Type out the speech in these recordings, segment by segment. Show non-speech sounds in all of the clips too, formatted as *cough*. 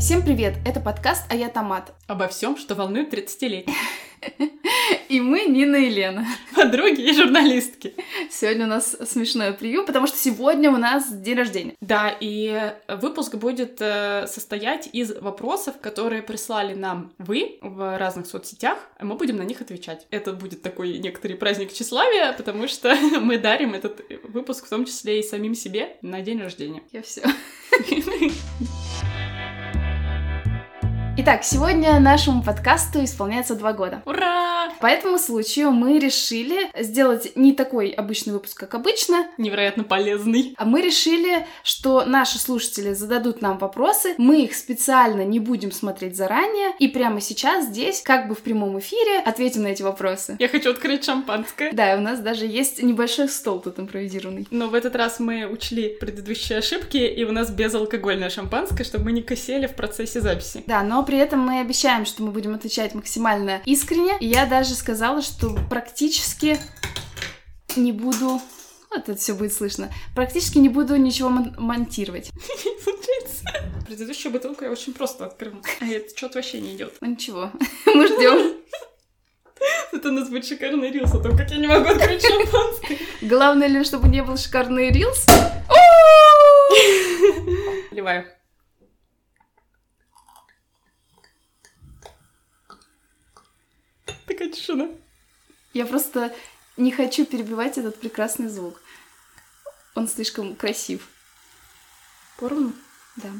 Всем привет! Это подкаст «А я томат». Обо всем, что волнует 30-летних. *laughs* И мы Нина и Лена. Подруги и журналистки. Сегодня у нас смешное превью, потому что сегодня у нас день рождения. Да, и выпуск будет э, состоять из вопросов, которые прислали нам вы в разных соцсетях, а мы будем на них отвечать. Это будет такой некоторый праздник тщеславия, потому что *laughs* мы дарим этот выпуск в том числе и самим себе на день рождения. Я все. *laughs* Итак, сегодня нашему подкасту исполняется два года. Ура! По этому случаю мы решили сделать не такой обычный выпуск, как обычно. Невероятно полезный. А мы решили, что наши слушатели зададут нам вопросы, мы их специально не будем смотреть заранее, и прямо сейчас здесь, как бы в прямом эфире, ответим на эти вопросы. Я хочу открыть шампанское. Да, и у нас даже есть небольшой стол тут импровизированный. Но в этот раз мы учли предыдущие ошибки, и у нас безалкогольное шампанское, чтобы мы не косели в процессе записи. Да, но при этом мы обещаем, что мы будем отвечать максимально искренне. И я даже сказала, что практически не буду вот это все будет слышно. Практически не буду ничего мон- монтировать. *laughs* Предыдущую бутылку я очень просто открыла. А это что-то вообще не идет. Ну ничего, *laughs* мы ждем. *laughs* Это у нас будет шикарный рилс, о том, как я не могу открыть шампанское. Главное чтобы не был шикарный рилс? Ливаю. Такая тишина. Я просто не хочу перебивать этот прекрасный звук. Он слишком красив. Поровну? Да.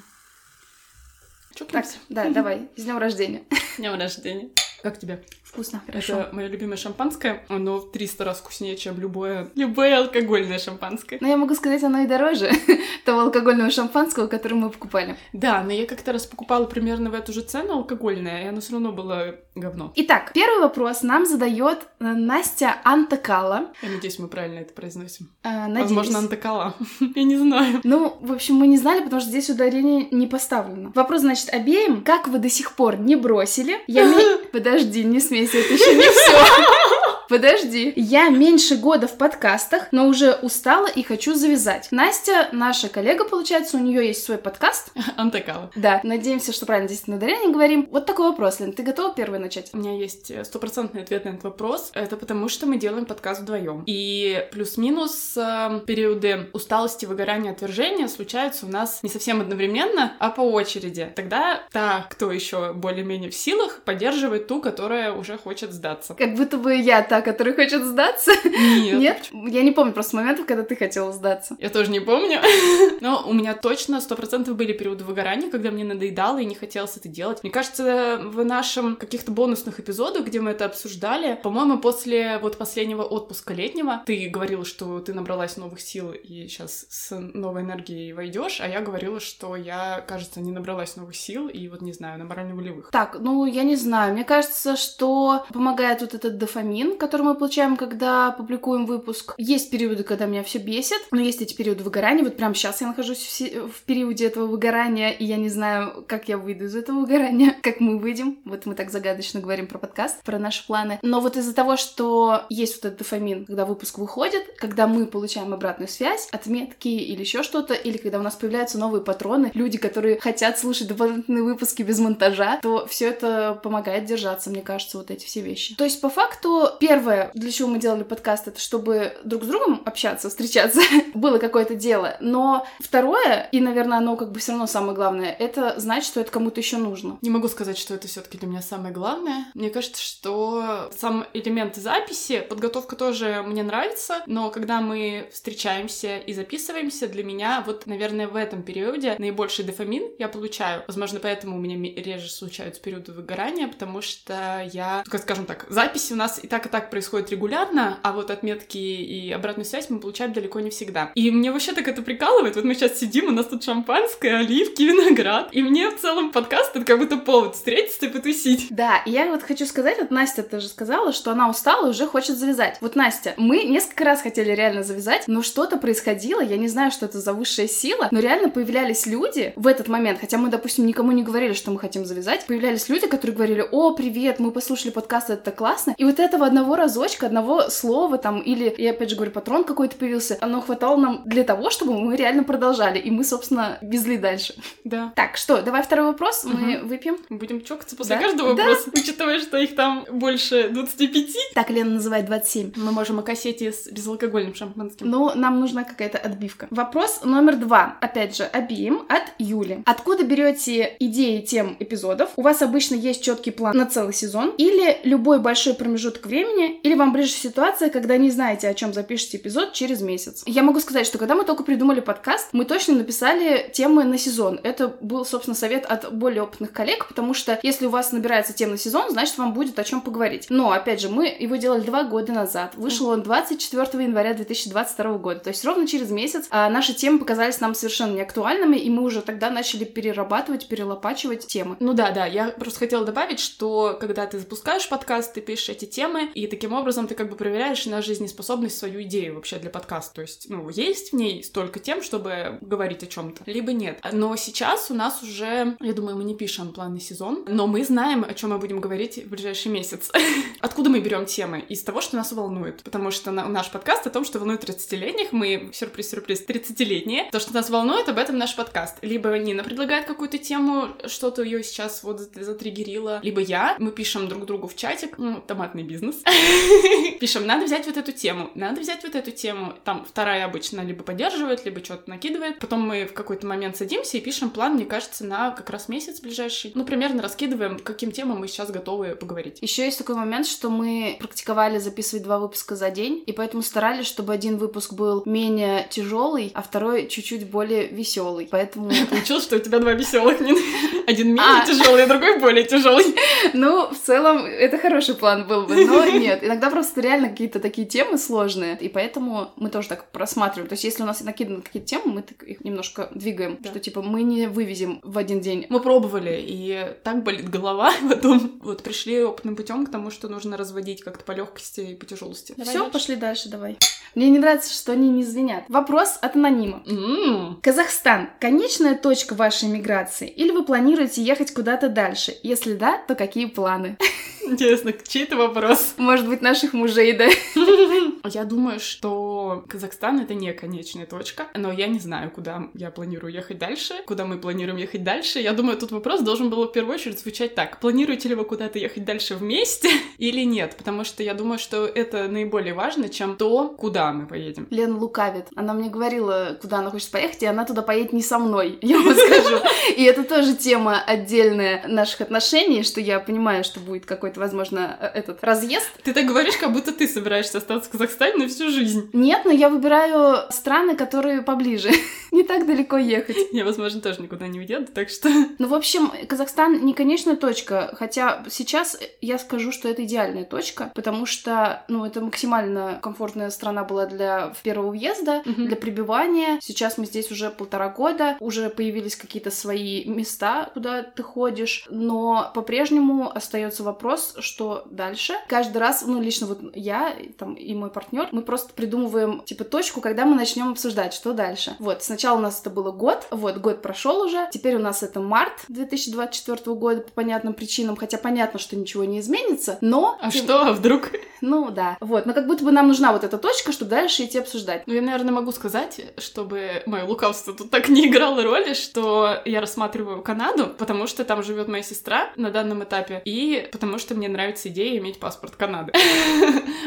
Чё Так, да, давай. С днем рождения. Днем рождения. Как тебе? Вкусно, хорошо. Это мое любимое шампанское. Оно в 300 раз вкуснее, чем любое, любое алкогольное шампанское. Но я могу сказать, оно и дороже *laughs* того алкогольного шампанского, который мы покупали. Да, но я как-то раз покупала примерно в эту же цену алкогольное, и оно все равно было говно. Итак, первый вопрос нам задает э, Настя Антакала. Я надеюсь, мы правильно это произносим. Э, надеюсь. Возможно, Антакала. *laughs* я не знаю. Ну, в общем, мы не знали, потому что здесь ударение не поставлено. Вопрос, значит, обеим. Как вы до сих пор не бросили? Я *laughs* Подожди, не смейся, это еще не все. Подожди. Я меньше года в подкастах, но уже устала и хочу завязать. Настя, наша коллега, получается, у нее есть свой подкаст. *laughs* Антакала. Да, надеемся, что правильно здесь на ударение говорим. Вот такой вопрос, Лен, ты готова первой начать? У меня есть э, стопроцентный ответ на этот вопрос. Это потому, что мы делаем подкаст вдвоем. И плюс-минус э, периоды усталости, выгорания, отвержения случаются у нас не совсем одновременно, а по очереди. Тогда та, кто еще более-менее в силах, поддерживает ту, которая уже хочет сдаться. Как будто бы я та, которая хочет сдаться. Нет. Нет? Я не помню просто моментов, когда ты хотела сдаться. Я тоже не помню. *laughs* Но у меня точно сто процентов были периоды выгорания, когда мне надоедало и не хотелось это делать. Мне кажется, в нашем каких-то бонусных эпизодах, где мы это обсуждали, по-моему, после вот последнего отпуска летнего, ты говорила, что ты набралась новых сил и сейчас с новой энергией войдешь, а я говорила, что я, кажется, не набралась новых сил и вот не знаю, на морально-волевых. Так, ну, я не знаю. Мне кажется, что помогает вот этот дофамин, который мы получаем, когда публикуем выпуск. Есть периоды, когда меня все бесит, но есть эти периоды выгорания. Вот прямо сейчас я нахожусь в, в периоде этого выгорания, и я не знаю, как я выйду из этого выгорания, *laughs* как мы выйдем. Вот мы так загадочно говорим про подкаст, про наши планы. Но вот из-за того, что есть вот этот дофамин, когда выпуск выходит, когда мы получаем обратную связь, отметки или еще что-то, или когда у нас появляются новые патроны, люди, которые хотят слушать дополнительные выпуски без монтажа, то все это помогает держаться, мне кажется, вот эти все вещи. То есть, по факту, первое, для чего мы делали подкаст, это чтобы друг с другом общаться, встречаться, *laughs* было какое-то дело. Но второе, и, наверное, оно как бы все равно самое главное, это знать, что это кому-то еще нужно. Не могу сказать, что это все-таки для меня самое главное. Мне кажется, что сам элемент записи, подготовка тоже мне нравится, но когда мы встречаемся и записываемся, для меня вот, наверное, в этом периоде наибольший дофамин я получаю. Возможно, поэтому у меня ме- реже случаются периоды выгорания, потому что я, скажем так, записи у нас и так и так происходят регулярно, а вот отметки и обратную связь мы получаем далеко не всегда. И мне вообще так это прикалывает. Вот мы сейчас сидим, у нас тут шампанское, оливки, *laughs* виноград, и мне в целом подкаст это как будто повод встретиться и потусить. Да, и я вот хочу сказать, вот Настя тоже сказала, что она устала и уже хочет завязать. Вот, Настя, мы несколько раз хотели реально завязать, но что-то происходило, я не знаю, что это за высшая сила, но реально появлялись люди в этот момент, хотя мы, допустим, никому не говорили, что мы хотим завязать, появлялись люди, которые говорили, о, привет, мы послушали подкаст, это так классно, и вот этого одного одного разочка, одного слова там, или, я опять же говорю, патрон какой-то появился, оно хватало нам для того, чтобы мы реально продолжали, и мы, собственно, везли дальше. Да. Так, что, давай второй вопрос, мы выпьем. Будем чокаться после Да? каждого Да. вопроса, *laughs* учитывая, что их там больше 25. Так, Лена называет 27. Мы можем о кассете с безалкогольным шампанским. Ну, нам нужна какая-то отбивка. Вопрос номер два. Опять же, обеим от Юли. Откуда берете идеи тем эпизодов? У вас обычно есть четкий план на целый сезон? Или любой большой промежуток времени? Или вам ближе ситуация, когда не знаете, о чем запишете эпизод через месяц? Я могу сказать, что когда мы только придумали подкаст, мы точно написали темы на сезон. Это был, собственно, совет от более опытных коллег, потому что если у вас набирается тем на сезон, значит, вам будет о чем поговорить. Но, опять же, мы его делали два года назад. Вышел он 24 января 2022 года. То есть ровно через месяц а, наши темы показались нам совершенно неактуальными, и мы уже тогда начали перерабатывать, перелопачивать темы. Ну да, да, я просто хотела добавить, что когда ты запускаешь подкаст, ты пишешь эти темы, и таким образом ты как бы проверяешь на жизнеспособность свою идею вообще для подкаста. То есть, ну, есть в ней столько тем, чтобы говорить о чем-то, либо нет. Но сейчас у нас уже, я думаю, мы не пишем план сезон, но мы знаем, о чем мы будем говорить в ближайший месяц. *laughs* Откуда мы берем темы? Из того, что нас волнует. Потому что на- наш подкаст о том, что волнует 30-летних, мы, сюрприз-сюрприз, 30-летние. То, что нас волнует, об этом наш подкаст. Либо Нина предлагает какую-то тему, что-то ее сейчас вот за- затриггерило, либо я. Мы пишем друг другу в чатик, ну, томатный бизнес. *laughs* *laughs* Пишем, надо взять вот эту тему, надо взять вот эту тему. Там вторая обычно либо поддерживает, либо что-то накидывает. Потом мы в какой-то момент садимся и пишем план, мне кажется, на как раз месяц ближайший. Ну, примерно раскидываем, каким темам мы сейчас готовы поговорить. Еще есть такой момент, что мы практиковали записывать два выпуска за день, и поэтому старались, чтобы один выпуск был менее тяжелый, а второй чуть-чуть более веселый. Поэтому *laughs* Получилось, что у тебя два веселых. *laughs* Один менее А. тяжелый, а другой более тяжелый. Ну, в целом, это хороший план был бы, но нет. Иногда просто реально какие-то такие темы сложные, и поэтому мы тоже так просматриваем. То есть, если у нас накиданы какие-то темы, мы так их немножко двигаем, Да. что, типа, мы не вывезем в один день. Мы пробовали, и так болит голова. *laughs* Потом вот пришли опытным путем к тому, что нужно разводить как-то по легкости и по тяжелости. Все, пошли дальше, давай. Мне не нравится, что они не звенят. Вопрос от анонима. М, Казахстан – конечная точка вашей миграции? Или вы планируете ехать куда-то дальше? Если да, то какие планы? *laughs* Интересно, чей это вопрос? Может быть, наших мужей, да? *laughs* Я думаю, что Казахстан — это не конечная точка, но я не знаю, куда я планирую ехать дальше, куда мы планируем ехать дальше. Я думаю, тут вопрос должен был в первую очередь звучать так. Планируете ли вы куда-то ехать дальше вместе *laughs* или нет? Потому что я думаю, что это наиболее важно, чем то, куда мы поедем. Лена лукавит. Она мне говорила, куда она хочет поехать, и она туда поедет не со мной, *laughs* я вам скажу. И это тоже тема отдельная наших отношений, что я понимаю, что будет какой-то, возможно, э, этот разъезд. Ты так говоришь, как будто ты собираешься остаться в Казахстане на всю жизнь. Нет, но я выбираю страны, которые поближе. *laughs* Не так далеко ехать. Я, возможно, тоже никуда не уеду, так что... Ну, в общем, Казахстан не конечная точка, хотя сейчас я скажу, что это идеальная точка, потому что, ну, это максимально комфортная страна была для первого въезда, Мгм. для пребывания. Сейчас мы здесь уже полтора года, уже появились какие-то свои места, куда ты ходишь, но по-прежнему остается вопрос, что дальше. Каждый раз, ну, лично вот я там, и мой партнер, мы просто придумываем, типа, точку, когда мы начнем обсуждать, что дальше. Вот, сначала у нас это было год, вот, год прошел уже, теперь у нас это март 2024 года по понятным причинам, хотя понятно, что ничего не изменится, но... А тем- что, а вдруг? Ну, да. Вот, но как будто бы нам нужна вот эта точка, чтобы дальше идти обсуждать. Ну, я, наверное, могу сказать, чтобы мое лукавство тут так не играло роли, что я рассматриваю Канаду, потому что там живет моя сестра на данном этапе, и потому что мне нравится идея иметь паспорт Канады.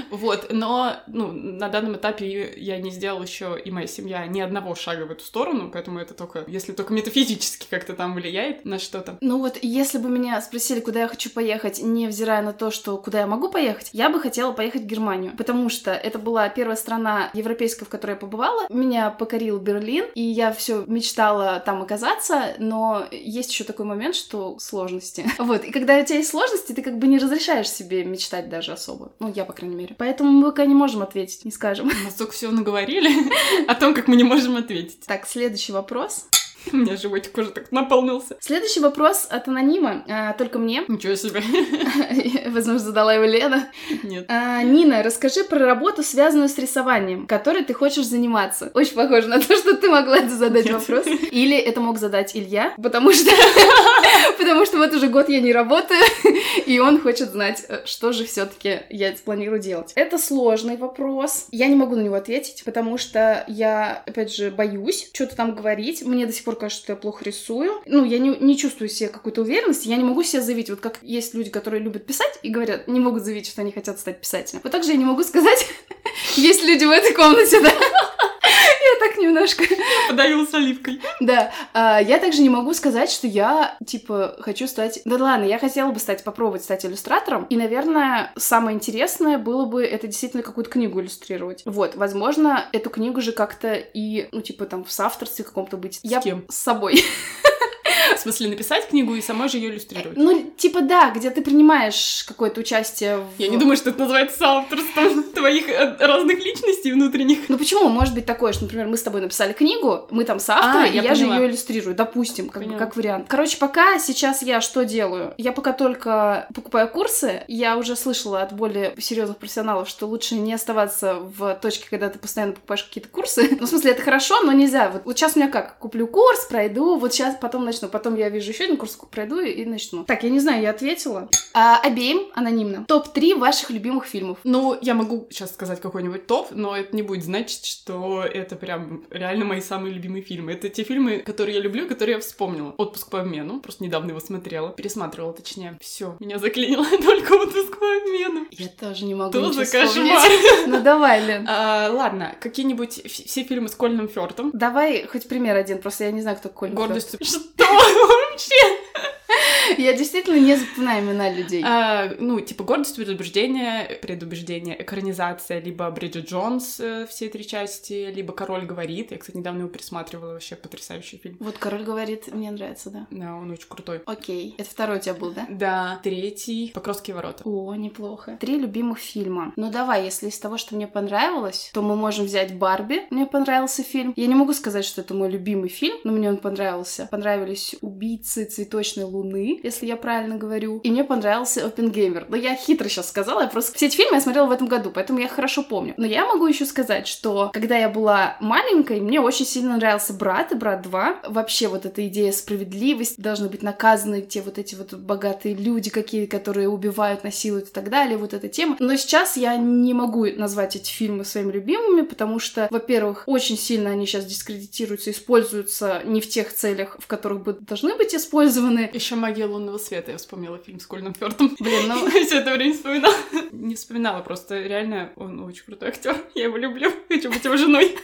Вот, но, ну, на данном этапе я не сделала еще и моя семья ни одного шага в эту сторону, поэтому это только, если только метафизически как-то там влияет на что-то. Ну вот, если бы меня спросили, куда я хочу поехать, невзирая на то, что куда я могу поехать, я бы хотела поехать в Германию, потому что это была первая страна европейская, в которой я побывала. Меня покорил Берлин, и я все мечтала там оказаться, но есть еще такой момент, что сложности. *laughs* Вот, и когда у тебя есть сложности, ты как бы не разрешаешь себе мечтать даже особо. Ну, я, по крайней мере. Поэтому мы пока не можем ответить, не скажем. Мы столько всего наговорили *laughs* о том, как мы не можем ответить. Так, следующий вопрос. *laughs* У меня животик уже так наполнился. Следующий вопрос от анонима, а, только мне. *laughs* Ничего себе. *laughs* Возможно, задала его Лена. Нет. А, Нина, расскажи про работу, связанную с рисованием, которой ты хочешь заниматься. Очень похоже на то, что ты могла задать Нет. вопрос. Или это мог задать Илья, потому что Потому что вот уже год я не работаю, и он хочет знать, э, что же все таки я планирую делать. Это сложный вопрос. Я не могу на него ответить, потому что я, опять же, боюсь что-то там говорить. Мне до сих пор кажется, что я плохо рисую. Ну, я не, не чувствую себе какой-то уверенности. Я не могу себя заявить. Вот как есть люди, которые любят писать и говорят, не могут заявить, что они хотят стать писателем. Вот так же я не могу сказать, *laughs* есть люди в этой комнате, да? Я так немножко... Подавил с оливкой. Да. А, я также не могу сказать, что я, типа, хочу стать... Да ладно, я хотела бы стать, попробовать стать иллюстратором. И, наверное, самое интересное было бы это действительно какую-то книгу иллюстрировать. Вот, возможно, эту книгу же как-то и, ну, типа, там, в соавторстве каком-то быть. С я кем? С собой. *laughs* В смысле, написать книгу и самой же ее иллюстрировать? Ну, типа да, где ты принимаешь какое-то участие в... Я не думаю, что это называется авторством *laughs* твоих э, разных личностей внутренних. Ну почему? Может быть такое, что, например, мы с тобой написали книгу, мы там соавторы, а, и я, я же ее иллюстрирую, допустим, как, как вариант. Короче, пока сейчас я что делаю? Я пока только покупаю курсы, я уже слышала от более серьезных профессионалов, что лучше не оставаться в точке, когда ты постоянно покупаешь какие-то курсы. *laughs* Ну, в смысле, это хорошо, но нельзя. Вот, вот сейчас у меня как? Куплю курс, пройду, вот сейчас потом начну, потом я вижу еще один курс, пройду и начну. Так, я не знаю, я ответила. А, обеим анонимно. Топ-3 ваших любимых фильмов. Ну, я могу сейчас сказать какой-нибудь топ, но это не будет значить, что это прям реально мои самые любимые фильмы. Это те фильмы, которые я люблю, которые я вспомнила. Отпуск по обмену. Просто недавно его смотрела. Пересматривала, точнее. Все, меня заклинило *laughs* только отпуск по обмену. Я тоже не могу Что за кошмар? *laughs* Ну давай, Лен. А, ладно, какие-нибудь все фильмы с Кольным Фёртом. Давай хоть пример один, просто я не знаю, кто Колин Гордость. *laughs* Что вообще? Я действительно не запоминаю имена людей. А, ну, типа «Гордость, предубеждение», «Предубеждение», экранизация, либо «Бриджит Джонс» э, все три части, либо «Король говорит». Я, кстати, недавно его пересматривала, вообще потрясающий фильм. Вот «Король говорит» мне нравится, да. Да, он очень крутой. Окей. Это второй у тебя был, да? Да. Третий «Покровские ворота». О, неплохо. Три любимых фильма. Ну давай, если из того, что мне понравилось, то мы можем взять «Барби». Мне понравился фильм. Я не могу сказать, что это мой любимый фильм, но мне он понравился. Понравились «Убийцы цветочной луны», если я правильно говорю. И мне понравился Опенгеймер. Но я хитро сейчас сказала, я просто все эти фильмы я смотрела в этом году, поэтому я хорошо помню. Но я могу еще сказать, что когда я была маленькой, мне очень сильно нравился «Брат» и «Брат 2». Вообще вот эта идея справедливости, должны быть наказаны те вот эти вот богатые люди какие, которые убивают, насилуют и так далее, вот эта тема. Но сейчас я не могу назвать эти фильмы своими любимыми, потому что, во-первых, очень сильно они сейчас дискредитируются, используются не в тех целях, в которых бы должны быть использованы. Еще магия лунного света я вспомнила фильм с Кольным Фёртом. *laughs* Блин, ну... Все это время вспоминала. *laughs* Не вспоминала, просто реально он очень крутой актер. Я его люблю. *laughs* Хочу быть его женой.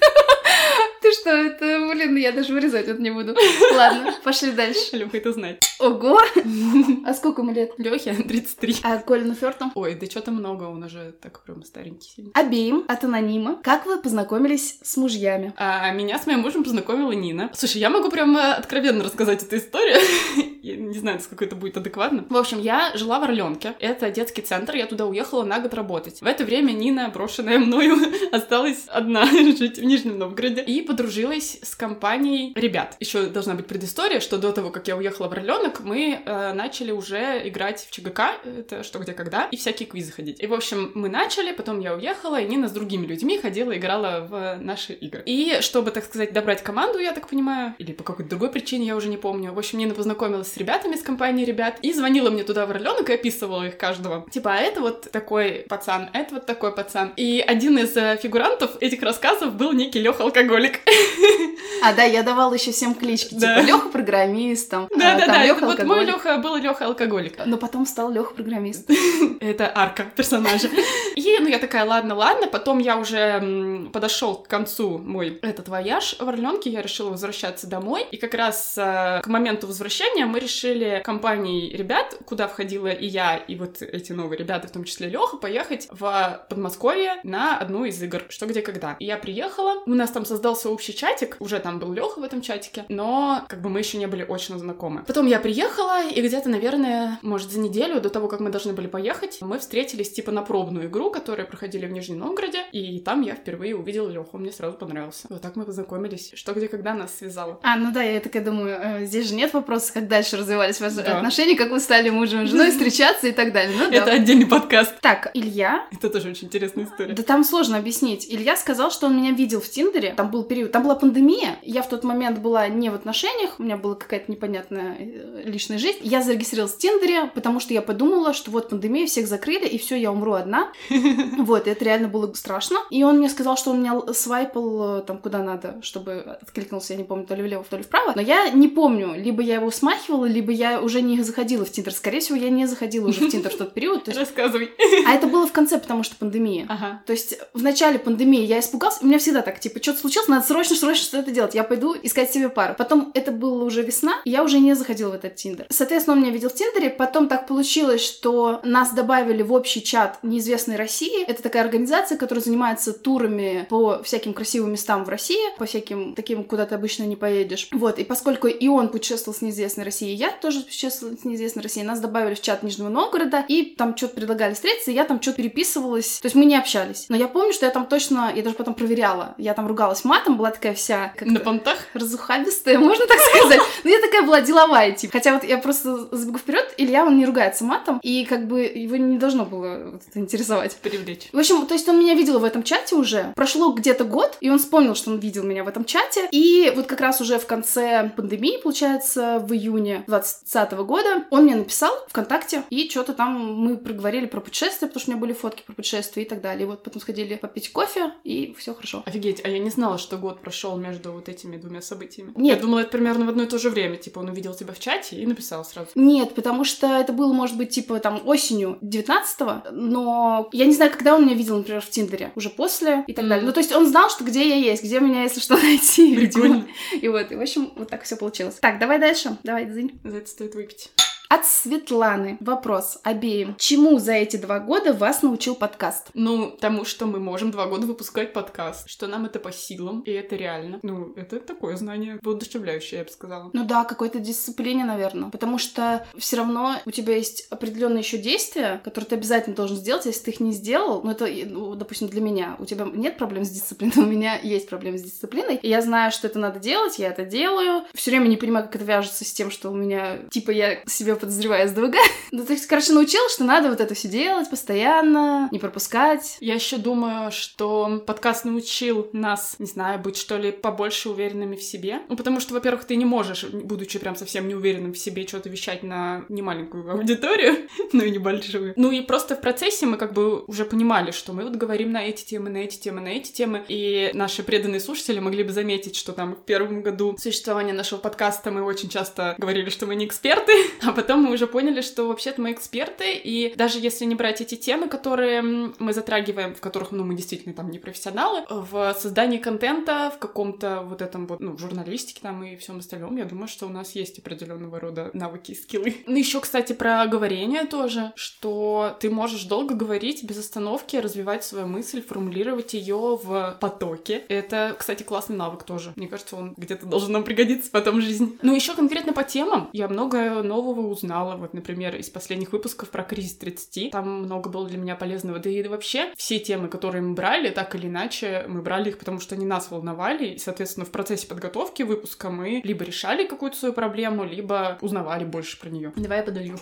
Что, это, блин, я даже вырезать это не буду. *laughs* Ладно, пошли дальше. Лёха это знает. Ого! *laughs* А сколько ему лет? Лёхе 33. А Колину Фёрту? Ой, да что-то много, он уже так прям старенький сильно. Обеим от анонима. Как вы познакомились с мужьями? А, меня с моим мужем познакомила Нина. Слушай, я могу прям откровенно рассказать эту историю. *laughs* я не знаю, насколько это будет адекватно. В общем, я жила в Орленке. Это детский центр, я туда уехала на год работать. В это время Нина, брошенная мною, осталась одна жить в Нижнем Новгороде. И подружилась с компанией ребят. Еще должна быть предыстория, что до того, как я уехала в Орленок, мы э, начали уже играть в ЧГК, это что, где, когда, и всякие квизы ходить. И, в общем, мы начали, потом я уехала, и Нина с другими людьми ходила, играла в наши игры. И чтобы, так сказать, добрать команду, я так понимаю, или по какой-то другой причине, я уже не помню. В общем, Нина познакомилась с ребятами с компании ребят и звонила мне туда в Орленок и описывала их каждого. Типа, а это вот такой пацан, это вот такой пацан. И один из э, фигурантов этих рассказов был некий Леха алкоголик. *laughs* *laughs* А, да, я давала еще всем клички, типа Леха программист, там, да, а, да, да, вот мой Леха был Леха алкоголик. Но потом стал Леха программист. *laughs* Это арка персонажа. И, ну, я такая, ладно, ладно, потом я уже подошел к концу мой этот вояж в Орленке, я решила возвращаться домой, и как раз э, к моменту возвращения мы решили компанией ребят, куда входила и я, и вот эти новые ребята, в том числе Леха, поехать в Подмосковье на одну из игр «Что, где, когда». И я приехала, у нас там создался общий чатик, уже там был Леха в этом чатике, но как бы мы еще не были очень знакомы. Потом я приехала, и где-то, наверное, может, за неделю до того, как мы должны были поехать, мы встретились типа на пробную игру, которую проходили в Нижнем Новгороде, и там я впервые увидела Леху, мне сразу понравился. Вот так мы познакомились. Что, где, когда нас связало. А, ну да, я такая думаю, э, здесь же нет вопроса, как дальше развивались ваши да. отношения, как вы стали мужем и женой, встречаться и так далее. Ну, Это да. отдельный подкаст. Так, Илья... Это тоже очень интересная история. Да там сложно объяснить. Илья сказал, что он меня видел в Тиндере, там был период, там была пандемия, я в тот момент была не в отношениях, у меня была какая-то непонятная э, личная жизнь. Я зарегистрировалась в Тиндере, потому что я подумала, что вот пандемия, всех закрыли, и все, я умру одна. *laughs* Вот, это реально было страшно. И он мне сказал, что он меня свайпал э, там куда надо, чтобы откликнулся, я не помню, то ли влево, то ли вправо. Но я не помню, либо я его смахивала, либо я уже не заходила в Тиндер. Скорее всего, я не заходила уже в Тиндер в тот период. Есть... Рассказывай. А это было в конце, потому что пандемия. Ага. То есть в начале пандемии я испугался, у меня всегда так, типа, что-то случилось, надо срочно, срочно что-то делать. Я пойду искать себе пару. Потом это было уже весна, и я уже не заходила в этот Тиндер. Соответственно, он меня видел в Тиндере, потом так получилось, что нас добавили в общий чат неизвестной России. Это такая организация, которая занимается турами по всяким красивым местам в России, по всяким таким, куда ты обычно не поедешь. Вот, и поскольку и он путешествовал с неизвестной Россией, я тоже путешествовала с неизвестной Россией, нас добавили в чат Нижнего Новгорода, и там что-то предлагали встретиться, и я там что-то переписывалась. То есть мы не общались. Но я помню, что я там точно, я даже потом проверяла. Я там ругалась матом, была такая вся... Как На понтах? Разухабистая, можно так сказать. *laughs* Но я такая была деловая, типа. Хотя вот я просто забегу вперед, Илья, он не ругается матом, и как бы его не должно было вот это интересовать. Привлечь. В общем, то есть он меня видел в этом чате уже. Прошло где-то год, и он вспомнил, что он видел меня в этом чате. И вот как раз уже в конце пандемии, получается, в июне 2020 года, он мне написал ВКонтакте, и что-то там мы проговорили про путешествия, потому что у меня были фотки про путешествия и так далее. И вот потом сходили попить кофе, и все хорошо. Офигеть, а я не знала, что год прошел между вот этими двумя событиями. Нет. Я думала, это примерно в одно и то же время. Типа, он увидел тебя в чате и написал сразу. Нет, потому что это было, может быть, типа, там, осенью 19-го, но я не знаю, когда он меня видел, например, в Тиндере. Уже после и так mm. далее. Ну, то есть он знал, что где я есть, где меня, если что, *laughs* найти. Прикольно. И вот, и, в общем, вот так все получилось. Так, давай дальше. Давай, Дзынь. За это стоит выпить. От Светланы. Вопрос обеим. Чему за эти два года вас научил подкаст? Ну, тому, что мы можем два года выпускать подкаст, что нам это по силам, и это реально. Ну, это такое знание воодушевляющее, я бы сказала. Ну да, какой-то дисциплине, наверное. Потому что все равно у тебя есть определенные еще действия, которые ты обязательно должен сделать, если ты их не сделал. Ну, это, ну, допустим, для меня. У тебя нет проблем с дисциплиной, *laughs* у меня есть проблемы с дисциплиной. И я знаю, что это надо делать, я это делаю. Все время не понимаю, как это вяжется с тем, что у меня, типа, я себе подозреваю СДВГ. *laughs* ну, то короче, научил, что надо вот это все делать постоянно, не пропускать. Я еще думаю, что подкаст научил нас, не знаю, быть, что ли, побольше уверенными в себе. Ну, потому что, во-первых, ты не можешь, будучи прям совсем неуверенным в себе, что-то вещать на немаленькую аудиторию, *laughs* ну и небольшую. Ну и просто в процессе мы как бы уже понимали, что мы вот говорим на эти темы, на эти темы, на эти темы, и наши преданные слушатели могли бы заметить, что там в первом году существования нашего подкаста мы очень часто говорили, что мы не эксперты, *laughs* а потом потом мы уже поняли, что вообще-то мы эксперты, и даже если не брать эти темы, которые мы затрагиваем, в которых, ну, мы действительно там не профессионалы, в создании контента, в каком-то вот этом вот, ну, журналистике там и всем остальном, я думаю, что у нас есть определенного рода навыки и скиллы. Ну, еще, кстати, про говорение тоже, что ты можешь долго говорить без остановки, развивать свою мысль, формулировать ее в потоке. Это, кстати, классный навык тоже. Мне кажется, он где-то должен нам пригодиться потом в жизни. Ну, еще конкретно по темам. Я много нового узнала вот, например, из последних выпусков про кризис 30. Там много было для меня полезного. Да и вообще все темы, которые мы брали, так или иначе, мы брали их, потому что они нас волновали. И, соответственно, в процессе подготовки выпуска мы либо решали какую-то свою проблему, либо узнавали больше про нее. Давай я подолью.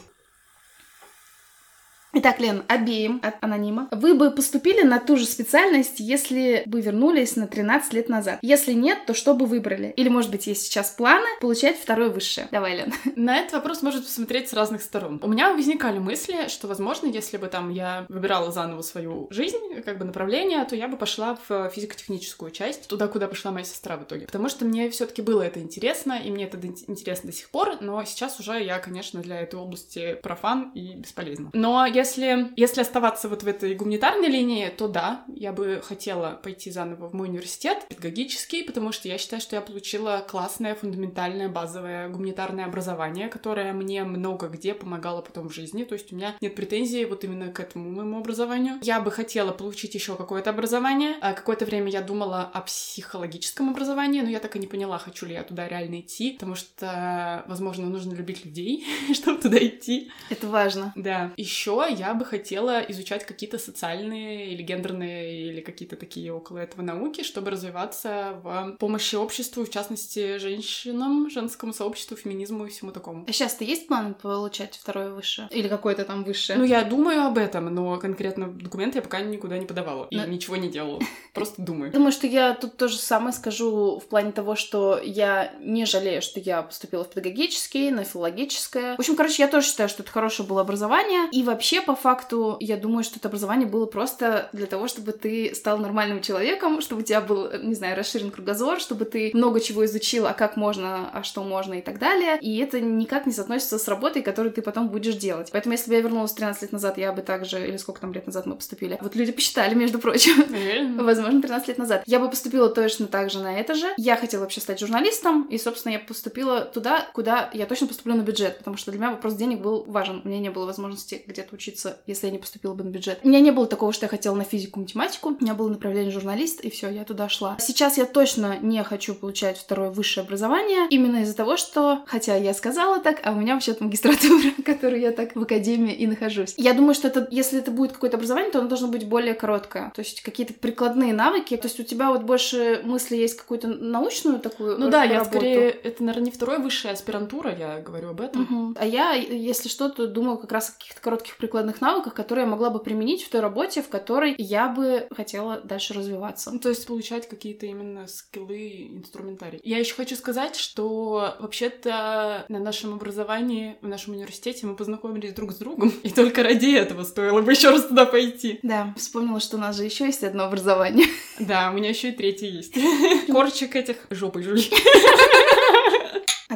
Итак, Лен, обеим от анонима. Вы бы поступили на ту же специальность, если бы вернулись на 13 лет назад? Если нет, то что бы выбрали? Или, может быть, есть сейчас планы получать второе высшее? Давай, Лен. *laughs* На этот вопрос можно посмотреть с разных сторон. У меня возникали мысли, что, возможно, если бы там я выбирала заново свою жизнь, как бы направление, то я бы пошла в физико-техническую часть, туда, куда пошла моя сестра в итоге. Потому что мне все таки было это интересно, и мне это интересно до сих пор, но сейчас уже я, конечно, для этой области профан и бесполезна. Но я если, если оставаться вот в этой гуманитарной линии, то да, я бы хотела пойти заново в мой университет, педагогический, потому что я считаю, что я получила классное, фундаментальное, базовое гуманитарное образование, которое мне много где помогало потом в жизни. То есть у меня нет претензий вот именно к этому моему образованию. Я бы хотела получить еще какое-то образование. А какое-то время я думала о психологическом образовании, но я так и не поняла, хочу ли я туда реально идти, потому что, возможно, нужно любить людей, *laughs* чтобы туда идти. Это важно. Да. Еще я бы хотела изучать какие-то социальные или гендерные или какие-то такие около этого науки, чтобы развиваться в помощи обществу, в частности, женщинам, женскому сообществу, феминизму и всему такому. А сейчас-то есть план получать второе высшее? Или какое-то там высшее? Ну, я думаю об этом, но конкретно документы я пока никуда не подавала и Но- ничего не делала. *laughs* Просто думаю. Думаю, что я тут то же самое скажу в плане того, что я не жалею, что я поступила в педагогический, на филологическое. В общем, короче, я тоже считаю, что это хорошее было образование. И вообще, по факту, я думаю, что это образование было просто для того, чтобы ты стал нормальным человеком, чтобы у тебя был, не знаю, расширен кругозор, чтобы ты много чего изучил, а как можно, а что можно и так далее. И это никак не соотносится с работой, которую ты потом будешь делать. Поэтому, если бы я вернулась 13 лет назад, я бы также, или сколько там лет назад мы поступили, вот люди посчитали, между прочим? *laughs* Возможно, 13 лет назад. Я бы поступила точно так же на это же. Я хотела вообще стать журналистом, и, собственно, я поступила туда, куда я точно поступлю на бюджет, потому что для меня вопрос денег был важен. У меня не было возможности где-то учиться, если я не поступила бы на бюджет. У меня не было такого, что я хотела на физику, математику. У меня было направление журналист, и все, я туда шла. Сейчас я точно не хочу получать второе высшее образование, именно из-за того, что, хотя я сказала так, а у меня вообще-то магистратура, *laughs* которую я так в академии и нахожусь. Я думаю, что это, если это будет какое-то образование, то оно должно быть более короткое. То есть какие-то прикладные навыки. То есть у тебя вот больше мысли есть какую-то научную такую Ну да, я работу. скорее... Это, наверное, не второе высшая аспирантура, я говорю об этом. Мгм. А я, если что, то думаю как раз о каких-то коротких прикладных навыках, которые я могла бы применить в той работе, в которой я бы хотела дальше развиваться. Ну, то есть получать какие-то именно скиллы, инструментарий. Я еще хочу сказать, что вообще-то на нашем образовании, в нашем университете мы познакомились друг с другом, и только ради этого стоило бы еще раз туда пойти. Да, вспомнила, что у нас же еще есть одно образование. Да, у меня еще и третье есть. *laughs* Корчик этих жопой жуй. *laughs*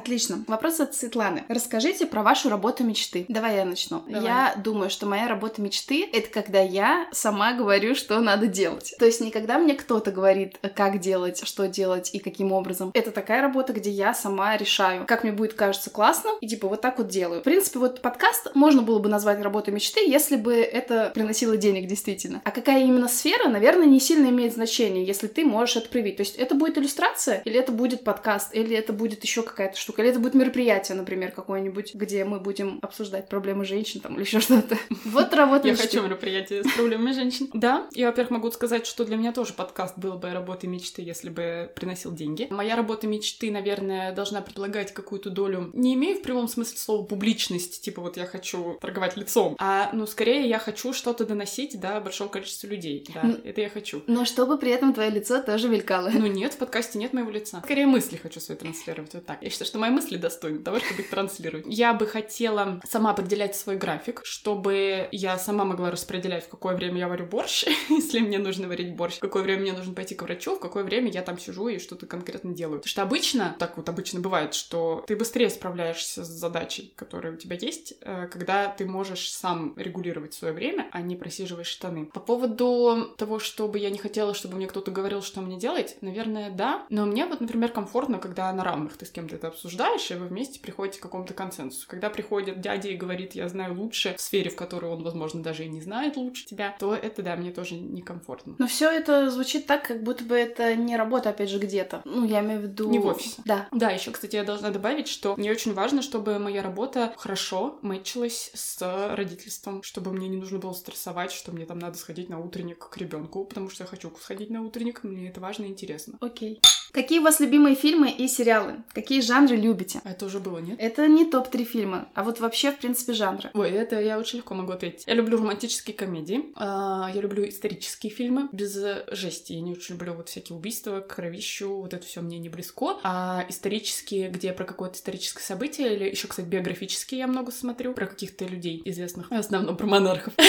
Отлично. Вопрос от Светланы. Расскажите про вашу работу мечты. Давай я начну. Давай. Я думаю, что моя работа мечты — это когда я сама говорю, что надо делать. То есть не когда мне кто-то говорит, как делать, что делать и каким образом. Это такая работа, где я сама решаю, как мне будет кажется классно, и типа вот так вот делаю. В принципе, вот подкаст можно было бы назвать работой мечты, если бы это приносило денег действительно. А какая именно сфера, наверное, не сильно имеет значение, если ты можешь это проявить. То есть это будет иллюстрация, или это будет подкаст, или это будет еще какая-то штука, или это будет мероприятие, например, какое-нибудь, где мы будем обсуждать проблемы женщин там или еще что-то. Вот работа Я хочу мероприятие с проблемами женщин. Да, я, во-первых, могу сказать, что для меня тоже подкаст был бы работой мечты, если бы приносил деньги. Моя работа мечты, наверное, должна предполагать какую-то долю, не имею в прямом смысле слова публичность, типа вот я хочу торговать лицом, а, ну, скорее я хочу что-то доносить до большого количества людей. Да, это я хочу. Но чтобы при этом твое лицо тоже мелькало. Ну нет, в подкасте нет моего лица. Скорее мысли хочу свои транслировать. Вот так. Я считаю, что мои мысли достойны того, чтобы их транслировать. Я бы хотела сама определять свой график, чтобы я сама могла распределять, в какое время я варю борщ, *laughs* если мне нужно варить борщ, в какое время мне нужно пойти к врачу, в какое время я там сижу и что-то конкретно делаю. Потому что обычно, так вот обычно бывает, что ты быстрее справляешься с задачей, которая у тебя есть, э, когда ты можешь сам регулировать свое время, а не просиживаешь штаны. По поводу того, чтобы я не хотела, чтобы мне кто-то говорил, что мне делать, наверное, да. Но мне вот, например, комфортно, когда на равных ты с кем-то это обсуждаешь, и вы вместе приходите к какому-то консенсусу. Когда приходит дядя и говорит, я знаю лучше в сфере, в которой он, возможно, даже и не знает лучше тебя, то это, да, мне тоже некомфортно. Но все это звучит так, как будто бы это не работа, опять же, где-то. Ну, я имею в виду... Не в офисе. Да. Да, еще, кстати, я должна добавить, что мне очень важно, чтобы моя работа хорошо мэтчилась с родительством, чтобы мне не нужно было стрессовать, что мне там надо сходить на утренник к ребенку, потому что я хочу сходить на утренник, мне это важно и интересно. Окей. Какие у вас любимые фильмы и сериалы? Какие жанры любите? А это уже было, нет? Это не топ-3 фильма, а вот вообще, в принципе, жанры. Ой, это я очень легко могу ответить. Я люблю романтические комедии, а, я люблю исторические фильмы без э, жести. Я не очень люблю вот всякие убийства, кровищу, вот это все мне не близко. А исторические, где про какое-то историческое событие, или еще, кстати, биографические я много смотрю, про каких-то людей известных, в основном про монархов. *laughs*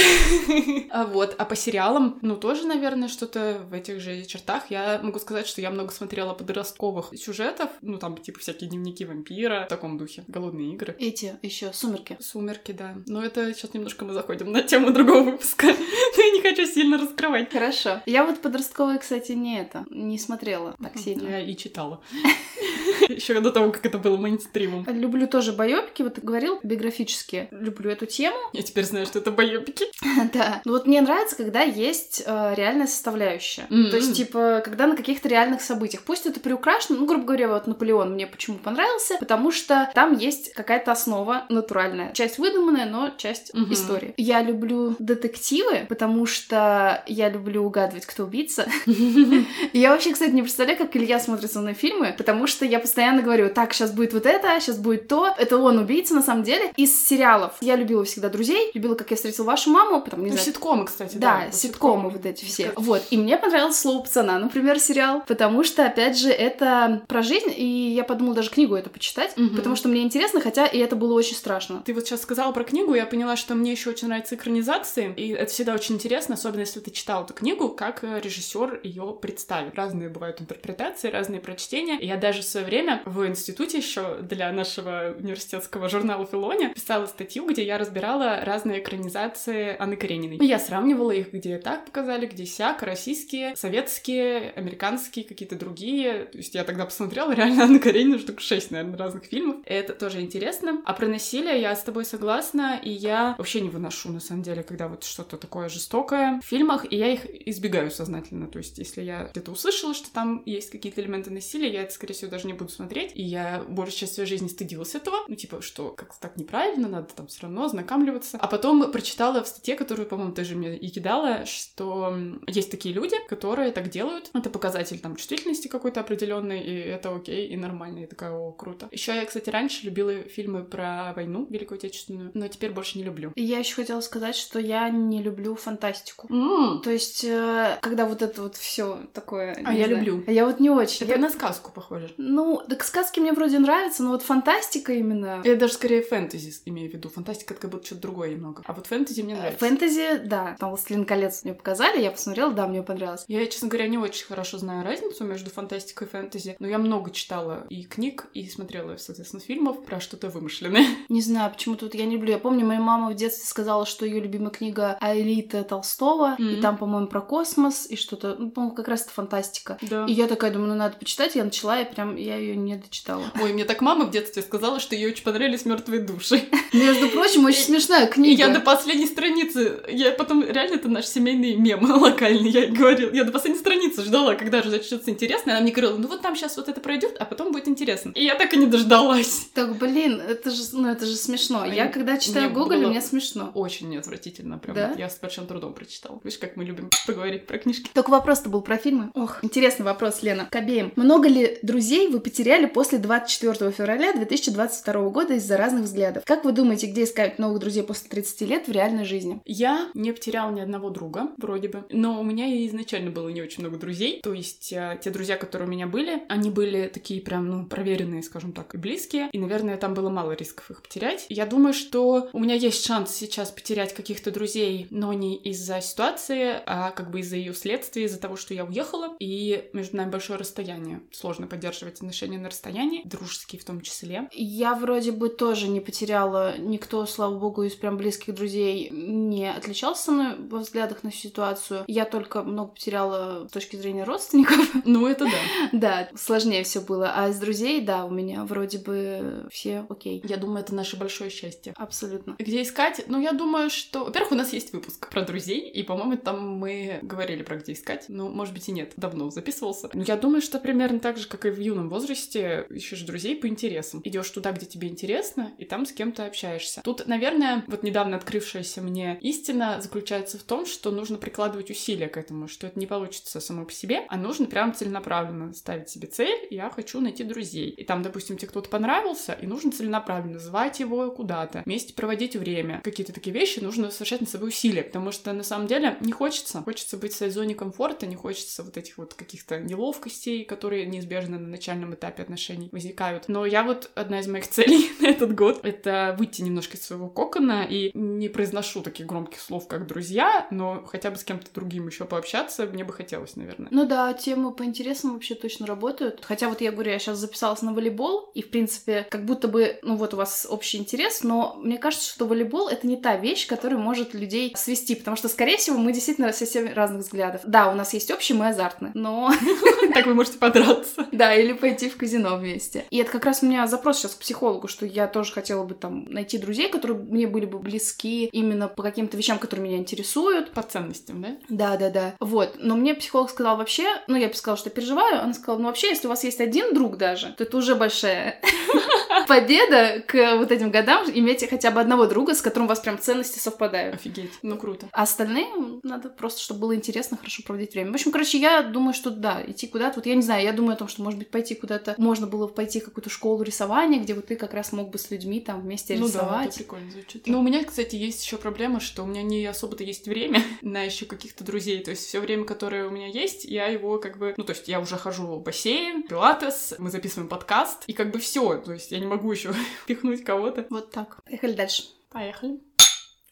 А вот, а по сериалам, ну, тоже, наверное, что-то в этих же чертах. Я могу сказать, что я много смотрела подростковых сюжетов, ну, там, типа, всякие дневники вампира, в таком духе, голодные игры. Эти еще «Сумерки». Сумерки, да. Но это сейчас немножко мы заходим на тему другого выпуска. Но *laughs* я не хочу сильно раскрывать. Хорошо. Я вот подростковые, кстати, не это, не смотрела так сильно. Я и читала. *laughs* *laughs* Еще до того, как это было мейнстримом. Люблю тоже байопики, вот ты говорил, биографические. Люблю эту тему. Я теперь знаю, что это байопики. *laughs* Да. Ну вот мне нравится, когда есть э, реальная составляющая. Мгм. То есть, типа, когда на каких-то реальных событиях. Пусть это приукрашено, ну, грубо говоря, вот Наполеон мне почему понравился, потому что там есть какая-то основа натуральная. Часть выдуманная, но часть Мгм. истории. Я люблю детективы, потому что я люблю угадывать, кто убийца. *laughs* Я вообще, кстати, не представляю, как Илья смотрит со мной фильмы, потому что я постоянно говорю, так, сейчас будет вот это, сейчас будет то. Это он убийца, на самом деле. Из сериалов я любила всегда друзей, любила, как я встретил вашу маму, потом, не Ну, знаю, ситкомы, кстати, да, да. вот ситкомы вот эти все. Вот. И мне понравилось слово пацана, например, сериал. Потому что, опять же, это про жизнь, и я подумала даже книгу это почитать, Мгм. потому что мне интересно, хотя и это было очень страшно. Ты вот сейчас сказала про книгу, я поняла, что мне еще очень нравятся экранизации, и это всегда очень интересно, особенно если ты читал эту книгу, как режиссер ее представит. Разные бывают интерпретации, разные прочтения. Я даже в свое время в институте еще для нашего университетского журнала Филоне писала статью, где я разбирала разные экранизации Анны Карениной. Я сравнивала их, где так показали, где сяк, российские, советские, американские, какие-то другие. То есть я тогда посмотрела реально Анна Каренина штук 6, наверное, разных фильмов. Это тоже интересно. А про насилие я с тобой согласна, и я вообще не выношу, на самом деле, когда вот что-то такое жестокое в фильмах, и я их избегаю сознательно. То есть если я где-то услышала, что там есть какие-то элементы насилия, я это, скорее всего, даже не буду смотреть. И я большую часть своей жизни стыдилась этого. Ну, типа, что как-то так неправильно, надо там все равно ознакомливаться. А потом прочитала в статье, которую, по-моему, ты же мне и кидала, что есть такие люди, которые так делают. Это показатель там чувствительности какой-то определенной, и это окей, и нормально. И такая, о, круто. Еще я, кстати, раньше любила фильмы про войну Великую Отечественную, но теперь больше не люблю. И я еще хотела сказать, что я не люблю фантастику. М, То есть, э, когда вот это вот все такое... А я знаю. люблю. Я вот не очень. Это Я- на сказку похоже. Ну, так сказки мне вроде нравятся, но вот фантастика именно... Я даже скорее фэнтези имею в виду. Фантастика это как будто что-то другое немного. А вот фэнтези мне нравится. Фэнтези, да. Там «Властелин колец» мне показали, я посмотрела, да, мне понравилось. Я, честно говоря, не очень хорошо знаю разницу между фантастикой и фэнтези, но я много читала и книг, и смотрела, соответственно, фильмов про что-то вымышленное. *laughs* Не знаю, почему тут я не люблю. Я помню, моя мама в детстве сказала, что ее любимая книга «Аэлита» Толстого, и Мгм. там, по-моему, про космос, и что-то, ну, по-моему, как раз это фантастика. Да. И я такая думаю, ну надо почитать, я начала, и прям я ее не дочитала. Ой, мне так мама в детстве сказала, что ей очень понравились мертвые души. Между прочим, очень смешная И книга. я до последней страницы, я потом, реально, это наш семейный мем *laughs* локальный, я говорила, я до последней страницы ждала, когда же начнется интересно, она мне говорила, ну вот там сейчас вот это пройдет, а потом будет интересно. И я так и не дождалась. Так, блин, это же, ну, это же смешно. Я когда читаю Гоголя, мне смешно. Очень отвратительно, прям. Да? Я с большим трудом прочитала. Видишь, как мы любим поговорить про книжки. Только вопрос-то был про фильмы. Ох, интересный вопрос, Лена. К обеим. Много ли друзей вы потеряли после 24 февраля 2022 года из-за разных взглядов? Как вы думаете, где искать новых друзей после 30 лет в реальной жизни? Я не потеряла ни одного друга, вроде бы. Но у меня и изначально было не очень много друзей. То есть э, те друзья, которые у меня были, они были такие прям, ну, проверенные, скажем так, и близкие. И, наверное, там было мало рисков их потерять. Я думаю, что у меня есть шанс сейчас потерять каких-то друзей, но не из-за ситуации, а как бы из-за ее следствия, из-за того, что я уехала. И между нами большое расстояние. Сложно поддерживать отношения на расстоянии, дружеские в том числе. Я вроде бы тоже не потеряла, никто, слава богу, из прям близких друзей не отличался со мной во взглядах на ситуацию. Я только много потеряла с точки зрения родственников. *laughs* Ну, это да. *laughs* Да, сложнее все было. А из друзей, да, у меня вроде бы все окей. Я думаю, это наше большое счастье. Абсолютно. Где искать? Ну, я думаю, что... Во-первых, у нас есть выпуск про друзей, и, по-моему, там мы говорили про где искать. Ну, может быть, и нет. Давно записывался. Но я думаю, что примерно так же, как и в юном возрасте, ищешь друзей по интересам. Идешь туда, где тебе интересно, и там с кем-то общаешься. Тут, наверное, вот недавно открывшаяся мне истина заключается в том, что нужно прикладывать усилия к этому, что это не получится само по себе, а нужно прям целенаправленно ставить себе цель, я хочу найти друзей. И там, допустим, тебе кто-то понравился, и нужно целенаправленно звать его куда-то, вместе проводить время. Какие-то такие вещи нужно совершать на собой усилия, потому что на самом деле не хочется. Хочется быть в своей зоне комфорта, не хочется вот этих вот каких-то неловкостей, которые неизбежно на начальном этапе отношений возникают. Но я вот одна из моих *laughs* целей на этот год — это выйти немножко из своего кокона и не произношу таких громких слов, как друзья, но хотя бы с кем-то другим еще пообщаться мне бы хотелось, наверное. Ну да, темы по интересам вообще точно работают. Хотя вот я говорю, я сейчас записалась на волейбол, и в принципе, как будто бы, ну вот у вас общий интерес, но мне кажется, что волейбол это не та вещь, которая может людей свести, потому что, скорее всего, мы действительно совсем разных взглядов. Да, у нас есть общий, мы азартны, но *laughs* Так вы можете подраться. да, или пойти в казино вместе. И это как раз у меня запрос сейчас к психологу, что я тоже хотела бы там найти друзей, которые мне были бы близки именно по каким-то вещам, которые меня интересуют. По ценностям, да? Да, да, да. Вот. Но мне психолог сказал вообще, ну, я бы сказала, что переживаю. Она сказала, ну, вообще, если у вас есть один друг даже, то это уже большая *laughs* победа к вот этим годам иметь хотя бы одного друга, с которым у вас прям ценности совпадают. Офигеть. Ну, круто. А остальные надо просто, чтобы было интересно, хорошо проводить время. В общем, короче, я думаю, что да, идти куда-то. Вот я не знаю, я думаю о том, что, может быть, пойти куда-то, можно было пойти в какую-то школу рисования, где вот ты как раз мог бы с людьми там вместе ну рисовать. да, это прикольно звучит. Но у меня, кстати, есть еще проблема, что у меня не особо-то есть время *laughs* на еще каких-то друзей. То есть все время, которое у меня есть, я его как бы... Ну, то есть я уже хожу в бассейн, пилатес, мы записываем подкаст, и как бы все. То есть я не могу еще *laughs* пихнуть кого-то. Вот так. Поехали дальше. Поехали.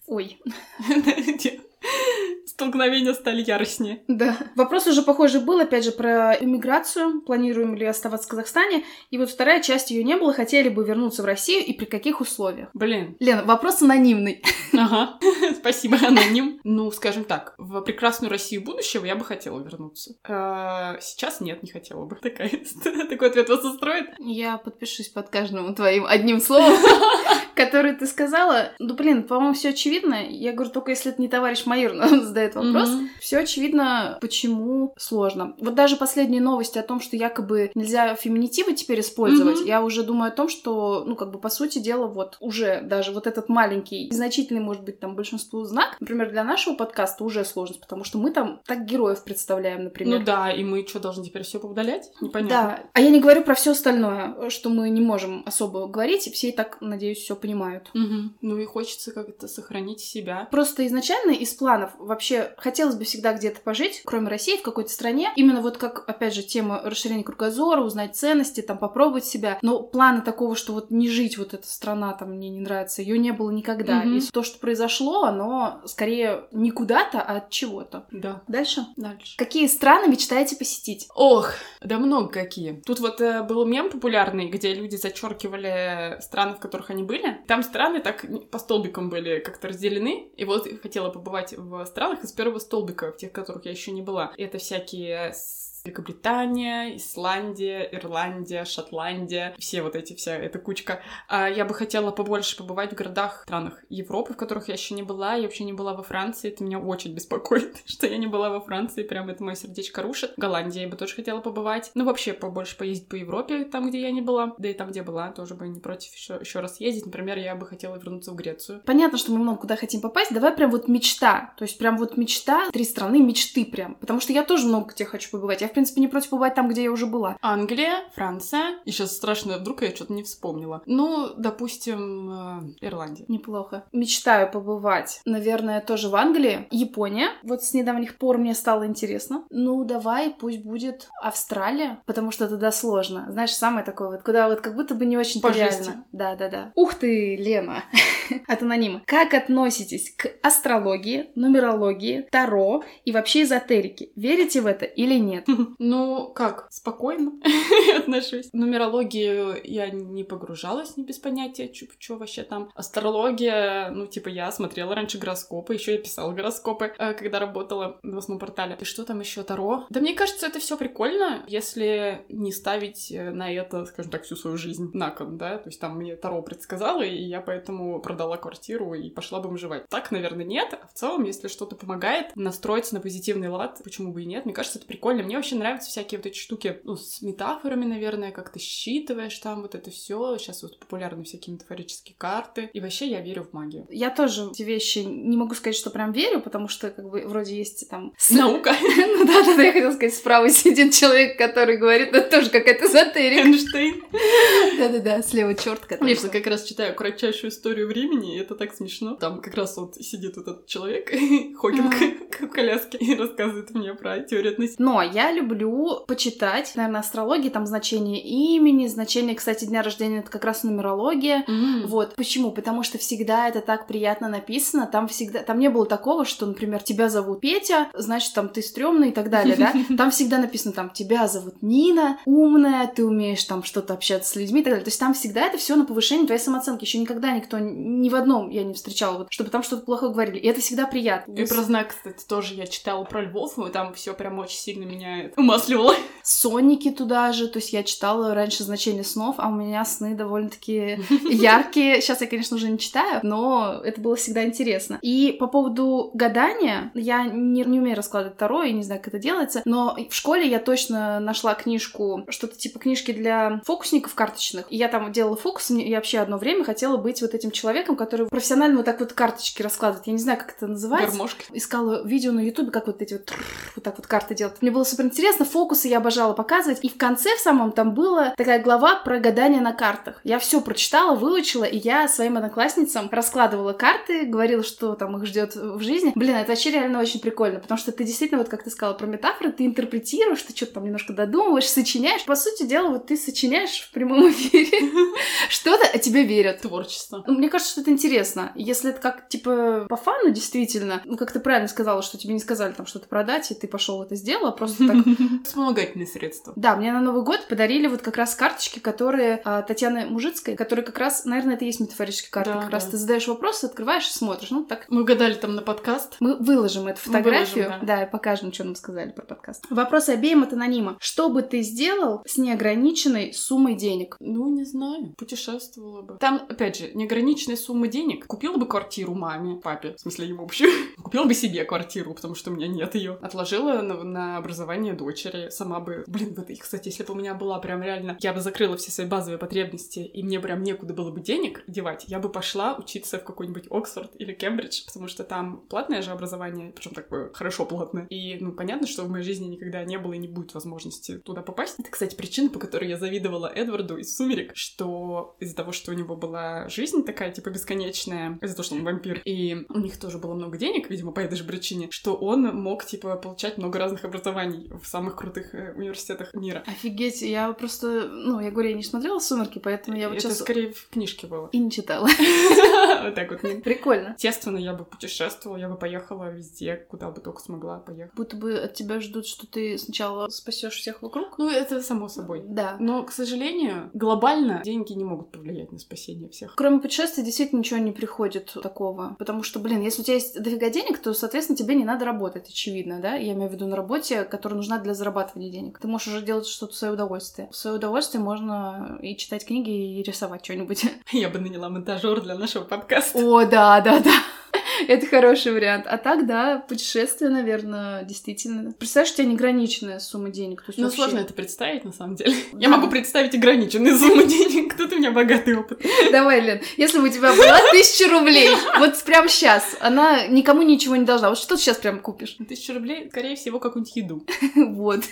Ой. *laughs* Столкновения стали яростнее. Да. Вопрос уже похожий был, опять же, про иммиграцию. Планируем ли оставаться в Казахстане? И вот вторая часть ее не было. Хотели бы вернуться в Россию и при каких условиях? Блин. Лена, вопрос анонимный. Ага. *laughs* Спасибо, аноним. Ну, скажем так, в прекрасную Россию будущего я бы хотела вернуться. А, сейчас нет, не хотела бы. *laughs* Такой ответ вас устроит? Я подпишусь под каждым твоим одним словом, *laughs* который ты сказала. Ну, блин, по-моему, все очевидно. Я говорю, только если это не товарищ майор *laughs* нам задает вопрос. Мгм. Все очевидно, почему сложно. Вот даже последние новости о том, что якобы нельзя феминитивы теперь использовать, Мгм. я уже думаю о том, что, ну, как бы, по сути дела, вот уже даже вот этот маленький, незначительный, может быть, там большинству знак, например, для нашего подкаста уже сложность, потому что мы там так героев представляем, например. Ну да, и мы что, должны теперь все поудалять? Непонятно. Да, а я не говорю про все остальное, что мы не можем особо говорить, и все и так, надеюсь, все понимают. Мгм. Ну и хочется как-то сохранить себя. Просто изначально из планов вообще хотелось бы всегда где-то пожить, кроме России, в какой-то стране. Именно вот как, опять же, тема расширения кругозора, узнать ценности, там, попробовать себя. Но плана такого, что вот не жить, вот эта страна там мне не нравится, ее не было никогда. Мгм. И то, что произошло, оно скорее не куда-то, а от чего-то. Да. Дальше. Дальше. Какие страны мечтаете посетить? Ох, да много какие. Тут вот э, был мем популярный, где люди зачеркивали страны, в которых они были. Там страны так по столбикам были как-то разделены. И вот хотела побывать в странах из первого столбика, в тех, в которых я еще не была. Это всякие Великобритания, Исландия, Ирландия, Шотландия, все вот эти, вся эта кучка. А я бы хотела побольше побывать в городах, странах Европы, в которых я еще не была. Я вообще не была во Франции, это меня очень беспокоит, *laughs* что я не была во Франции, прям это мое сердечко рушит. В Голландии я бы тоже хотела побывать. Ну, вообще, побольше поездить по Европе, там, где я не была. Да и там, где была, тоже бы не против еще, еще раз ездить. Например, я бы хотела вернуться в Грецию. Понятно, что мы много куда хотим попасть. Давай прям вот мечта. То есть прям вот мечта, три страны мечты прям. Потому что я тоже много где хочу побывать. Я, в принципе, не против побывать там, где я уже была. Англия, Франция. И сейчас страшно, вдруг я что-то не вспомнила. Ну, допустим, э, Ирландия. Неплохо. Мечтаю побывать, наверное, тоже в Англии. Япония. Вот с недавних пор мне стало интересно. Ну, давай, пусть будет Австралия, потому что туда сложно. Знаешь, самое такое вот, куда вот как будто бы не очень реально. Да, да, да. Ух ты, Лена. *laughs* От анонима. Как относитесь к астрологии, нумерологии, таро и вообще эзотерике? Верите в это или нет? *laughs* *laughs* Ну, как, спокойно *laughs* отношусь. Нумерологию я не погружалась, не без понятия, что вообще там. Астрология, ну, типа, я смотрела раньше гороскопы, еще я писала гороскопы, э, когда работала в новостном портале. И что там еще Таро? Да мне кажется, это все прикольно, если не ставить э, на это, скажем так, всю свою жизнь на кон, да? То есть там мне Таро предсказало, и я поэтому продала квартиру и пошла бомжевать. Так, наверное, нет. А в целом, если что-то помогает настроиться на позитивный лад, почему бы и нет? Мне кажется, это прикольно. Мне вообще нравятся всякие вот эти штуки, ну, с метафорами, наверное, как ты считываешь там вот это все. Сейчас вот популярны всякие метафорические карты. И вообще я верю в магию. Я тоже эти вещи не могу сказать, что прям верю, потому что как бы вроде есть там... *laughs* Наука. *laughs* Ну да, да, я хотела сказать, справа сидит человек, который говорит, это тоже какая-то эзотерика. Эйнштейн. *laughs* Да-да-да, слева черт, который... Конечно, как раз читаю кратчайшую историю времени, и это так смешно. Там как раз вот сидит этот человек, Хокинг, в коляске, и рассказывает мне про теорию относительности. Но я люблю почитать, наверное, астрологии, там значение имени, значение, кстати, дня рождения, это как раз нумерология. Вот. Почему? Потому что всегда это так приятно написано. Там всегда... Там не было такого, что, например, тебя зовут Петя, значит, там ты стрёмный и так далее, да? *laughs* Там всегда написано, там, тебя зовут Нина, умная, ты умеешь там что-то общаться с людьми и так далее. То есть там всегда это все на повышение твоей самооценки. Еще никогда никто, ни в одном я не встречала, вот, чтобы там что-то плохое говорили. И это всегда приятно. И про знак, кстати, тоже я читала про львов, и там все прям очень сильно меня умасливало. Соники туда же, то есть я читала раньше значение снов, а у меня сны довольно-таки *laughs* яркие. Сейчас я, конечно, уже не читаю, но это было всегда интересно. И по поводу гадания, я не, не умею раскладывать Таро, и не знаю, как это делается, но в школе я точно нашла книжку, что-то типа книжки для фокусников карточных, и я там делала фокус, и вообще одно время хотела быть вот этим человеком, который профессионально вот так вот карточки раскладывает. Я не знаю, как это называется. Гармошки. Искала видео на ютубе, как вот эти вот вот так вот карты делать. Мне было супер интересно, фокусы я обожала показывать. И в конце в самом там была такая глава про гадание на картах. Я все прочитала, выучила, и я своим одноклассницам раскладывала карты, говорила, что там их ждет в жизни. Блин, это вообще реально очень прикольно, потому что ты действительно, вот как ты сказала про метафоры, ты интерпретируешь, ты что-то там немножко додумываешь, сочиняешь. По сути дела, вот ты сочиняешь в прямом эфире *laughs* что-то, а тебе верят. Творчество. Мне кажется, что это интересно. Если это как, типа, по фану, действительно, ну, как ты правильно сказала, что тебе не сказали там что-то продать, и ты пошел это сделал, а просто так... *laughs* Вспомогательные средства. Да, мне на Новый год подарили вот как раз карточки, которые а, Татьяны Мужицкой, которые как раз, наверное, это и есть метафорические карты. Да, как раз ты задаешь вопрос, открываешь и смотришь. Ну, так Мы угадали там на подкаст. мы выложим эту фотографию, выложим, да. и покажем, что нам сказали про подкаст. Вопрос обеим от анонима. Что бы ты сделал с неограниченной суммой денег? Ну, не знаю, путешествовала бы. Там, опять же, неограниченная сумма денег. Купила бы квартиру маме, папе, в смысле ему вообще. *laughs* Купила бы себе квартиру, потому что у меня нет ее. Отложила на, на образование дочери. Сама бы... Блин, вот, кстати, если бы у меня была прям реально... Я бы закрыла все свои базовые потребности, и мне прям некуда было бы денег девать, я бы пошла учиться в какой-нибудь Оксфорд или Кембридж, потому что там платное же образование, причем такое хорошо платное. И, ну, понятно, что в моей жизни никогда не было и не будет возможности туда попасть. Это, кстати, причина, по которой я завидовала Эдварду из «Сумерек», что из-за того, что у него была жизнь такая, типа, бесконечная, из-за того, что он вампир, и у них тоже было много денег, видимо, по этой же причине, что он мог, типа, получать много разных образований в самых крутых э, университетах мира. Офигеть, я просто... Ну, я говорю, я не смотрела «Сумерки», поэтому я вот Это сейчас... скорее в книжке было. И не читала. *laughs* Вот так вот. Прикольно. Естественно, я бы путешествовала, я бы поехала везде, куда бы только смогла поехать. Будто бы от тебя ждут, что ты сначала спасешь всех вокруг. Ну, это само собой. Да. Но, к сожалению, глобально деньги не могут повлиять на спасение всех. Кроме путешествий действительно ничего не приходит такого. Потому что, блин, если у тебя есть дофига денег, то, соответственно, тебе не надо работать, очевидно, да? Я имею в виду на работе, которая нужна для зарабатывания денег. Ты можешь уже делать что-то в свое удовольствие. В свое удовольствие можно и читать книги, и рисовать что-нибудь. *laughs* Я бы наняла монтажер для нашего подкаста. О, да, да, да. Это хороший вариант. А так, да, путешествие, наверное, действительно. Представляешь, у тебя неограниченная сумма денег. Ну, вообще- сложно это представить, на самом деле. Да. *laughs* Я могу представить ограниченную сумму денег. Тут у меня богатый опыт. *laughs* Давай, Лен, если бы у тебя была тысяча рублей, вот прям сейчас, она никому ничего не должна. Вот что ты сейчас прям купишь? Тысяча рублей, скорее всего, какую-нибудь еду. *laughs* Вот.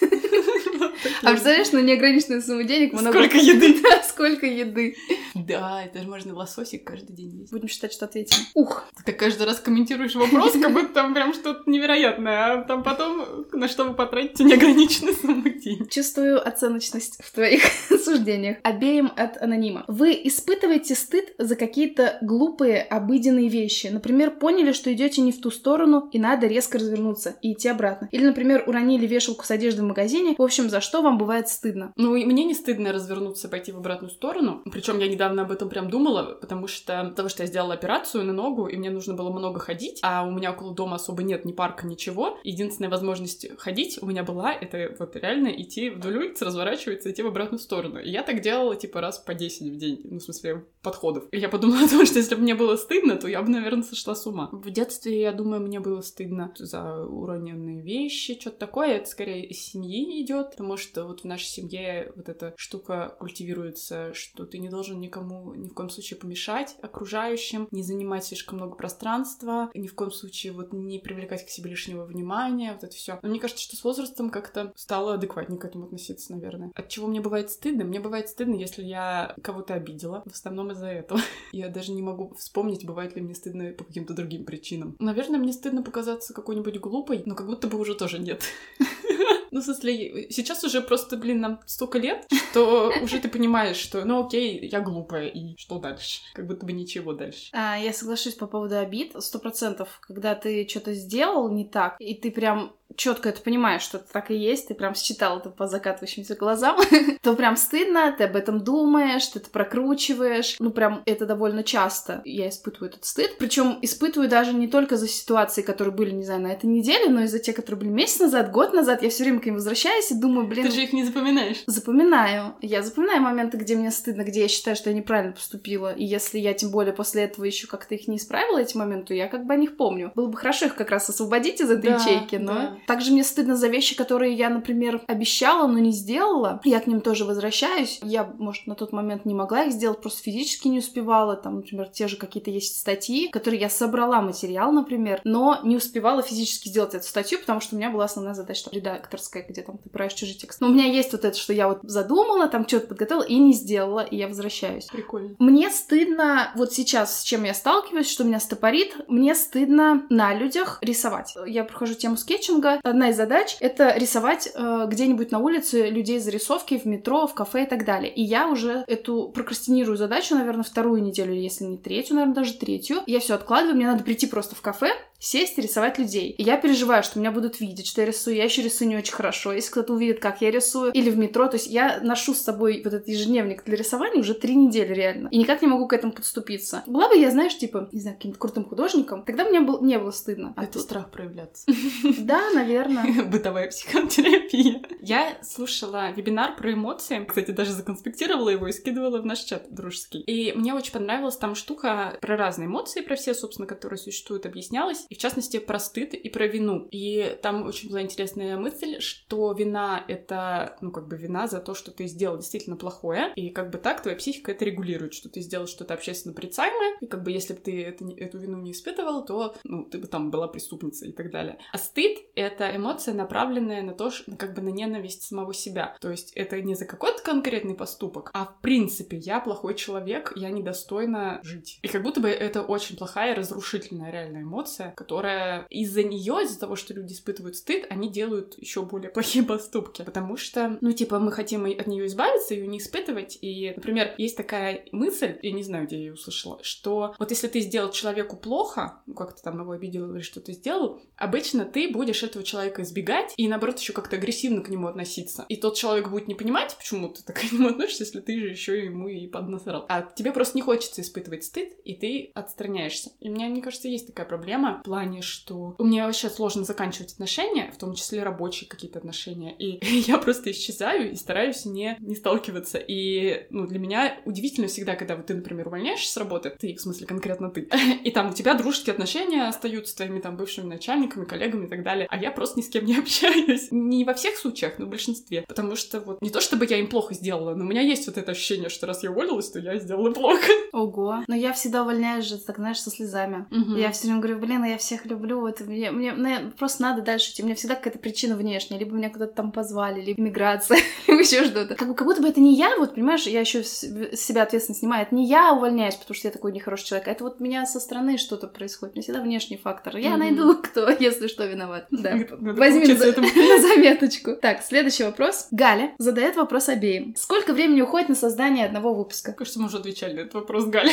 А представляешь, на неограниченную сумму денег много... Сколько еды? *laughs* Да, сколько еды. Да, это же можно лососик каждый день есть. Будем считать, что ответим. Ух, Ты каждый раз комментируешь вопрос, как будто там прям что-то невероятное, а там потом на что вы потратите неограниченную сумму денег. чувствую оценочность в твоих *laughs* суждениях. Обеим от анонима. Вы испытываете стыд за какие-то глупые, обыденные вещи. Например, поняли, что идете не в ту сторону, и надо резко развернуться и идти обратно. Или, например, уронили вешалку с одеждой в магазине. В общем, за что вам бывает стыдно? Ну, и мне не стыдно развернуться, пойти в обратную сторону. Причем я недавно об этом прям думала, потому что того, что я сделала операцию на ногу, и мне нужно было много ходить, а у меня около дома особо нет ни парка, ничего. Единственная возможность ходить у меня была, это вот реально идти вдоль улицы, разворачиваться, идти в обратную сторону. И я так делала, типа, раз по 10 в день, ну, в смысле, подходов. И я подумала о том, что если бы мне было стыдно, то я бы, наверное, сошла с ума. В детстве, я думаю, мне было стыдно за уроненные вещи, что-то такое. Это скорее из семьи идет, потому что вот в нашей семье вот эта штука культивируется, что ты не должен никому ни в коем случае помешать окружающим, не занимать слишком много пространства, ни в коем случае вот не привлекать к себе лишнего внимания, вот это все. Но мне кажется, что с возрастом как-то стало адекватнее к этому относиться, наверное. От чего мне бывает стыдно? Мне бывает стыдно, если я кого-то обидела, в основном из-за этого. *laughs* Я даже не могу вспомнить, бывает ли мне стыдно по каким-то другим причинам. Наверное, мне стыдно показаться какой-нибудь глупой, но как будто бы уже тоже нет. *laughs* Ну, в смысле, сейчас уже просто, блин, нам столько лет, что *laughs* уже ты понимаешь, что, ну, окей, я глупая, и что дальше? Как будто бы ничего дальше. А, я соглашусь по поводу обид. Сто процентов, когда ты что-то сделал не так, и ты прям четко это понимаешь, что это так и есть, ты прям считал это по закатывающимся глазам, *laughs* то прям стыдно, ты об этом думаешь, ты это прокручиваешь. Ну, прям это довольно часто я испытываю этот стыд. Причем испытываю даже не только за ситуации, которые были, не знаю, на этой неделе, но и за те, которые были месяц назад, год назад. Я все время к ним возвращаюсь и думаю, блин... Ты же их не запоминаешь. Запоминаю. Я запоминаю моменты, где мне стыдно, где я считаю, что я неправильно поступила. И если я тем более после этого еще как-то их не исправила, эти моменты, я как бы о них помню. Было бы хорошо их как раз освободить из этой да, ячейки, но да. Также мне стыдно за вещи, которые я, например, обещала, но не сделала. Я к ним тоже возвращаюсь. Я, может, на тот момент не могла их сделать, просто физически не успевала. Там, например, те же какие-то есть статьи, которые я собрала материал, например, но не успевала физически сделать эту статью, потому что у меня была основная задача там, редакторская, где там ты правишь чужие тексты. Но у меня есть вот это, что я вот задумала, там что-то подготовила и не сделала, и я возвращаюсь. Прикольно. Мне стыдно, вот сейчас с чем я сталкиваюсь, что меня стопорит, мне стыдно на людях рисовать. Я прохожу тему скетчинга. Одна из задач — это рисовать э, где-нибудь на улице людей зарисовки в метро, в кафе и так далее. И я уже эту прокрастинирую задачу, наверное, вторую неделю, если не третью, наверное, даже третью. Я все откладываю, мне надо прийти просто в кафе, сесть и рисовать людей. И я переживаю, что меня будут видеть, что я рисую. Я еще рисую не очень хорошо. Если кто-то увидит, как я рисую, или в метро, то есть я ношу с собой вот этот ежедневник для рисования уже три недели реально. И никак не могу к этому подступиться. Была бы я, знаешь, типа, не знаю, каким-то крутым художником, тогда мне был, не было стыдно. А Это тут... страх проявляться. *laughs* Да, наверное. *laughs* Бытовая психотерапия. Я слушала вебинар про эмоции. Кстати, даже законспектировала его и скидывала в наш чат дружеский. И мне очень понравилась там штука про разные эмоции, про все, собственно, которые существуют, объяснялась и в частности про стыд и про вину. И там очень была интересная мысль, что вина — это, ну, как бы вина за то, что ты сделал действительно плохое, и как бы так твоя психика это регулирует, что ты сделал что-то общественно порицаемое, и как бы если бы ты это, эту вину не испытывал, то, ну, ты бы там была преступницей и так далее. А стыд — это эмоция, направленная на то, что, как бы на ненависть самого себя. То есть это не за какой-то конкретный поступок, а в принципе я плохой человек, я недостойна жить. И как будто бы это очень плохая, разрушительная реальная эмоция, которая из-за нее, из-за того, что люди испытывают стыд, они делают еще более плохие *laughs* поступки. Потому что, ну, типа, мы хотим от нее избавиться, ее не испытывать. И, например, есть такая мысль, я не знаю, где я ее услышала, что вот если ты сделал человеку плохо, ну, как-то там его обидел или что-то сделал, обычно ты будешь этого человека избегать и, наоборот, еще как-то агрессивно к нему относиться. И тот человек будет не понимать, почему ты так *laughs* к нему относишься, если ты же еще ему и поднасрал. А тебе просто не хочется испытывать стыд, и ты отстраняешься. И мне, мне кажется, есть такая проблема плане, что у меня вообще сложно заканчивать отношения, в том числе рабочие какие-то отношения, и *laughs* я просто исчезаю и стараюсь не, не сталкиваться. И, ну, для меня удивительно всегда, когда вот ты, например, увольняешься с работы, ты, в смысле, конкретно ты, *laughs* и там у тебя дружеские отношения остаются с твоими там бывшими начальниками, коллегами и так далее, а я просто ни с кем не *laughs* общаюсь. Не во всех случаях, но в большинстве. Потому что вот не то, чтобы я им плохо сделала, но у меня есть вот это ощущение, что раз я уволилась, то я сделала плохо. Ого. Но я всегда увольняюсь же, так знаешь, со слезами. Угу. Я все время говорю, блин, я всех люблю, это мне, мне, мне просто надо дальше идти. У меня всегда какая-то причина внешняя, либо меня куда-то там позвали, либо миграция, *laughs* либо еще что-то. Как, как будто бы это не я, вот, понимаешь, я еще с себя ответственность снимаю, это не я увольняюсь, потому что я такой нехороший человек, а это вот меня со стороны что-то происходит, мне всегда внешний фактор. Я mm-hmm. найду, *laughs* кто, если что, виноват. Да. Возьми на, *laughs* на заметочку. Так, следующий вопрос. Галя задает вопрос обеим. Сколько времени уходит на создание одного выпуска? Кажется, мы уже отвечали на этот вопрос, Галя.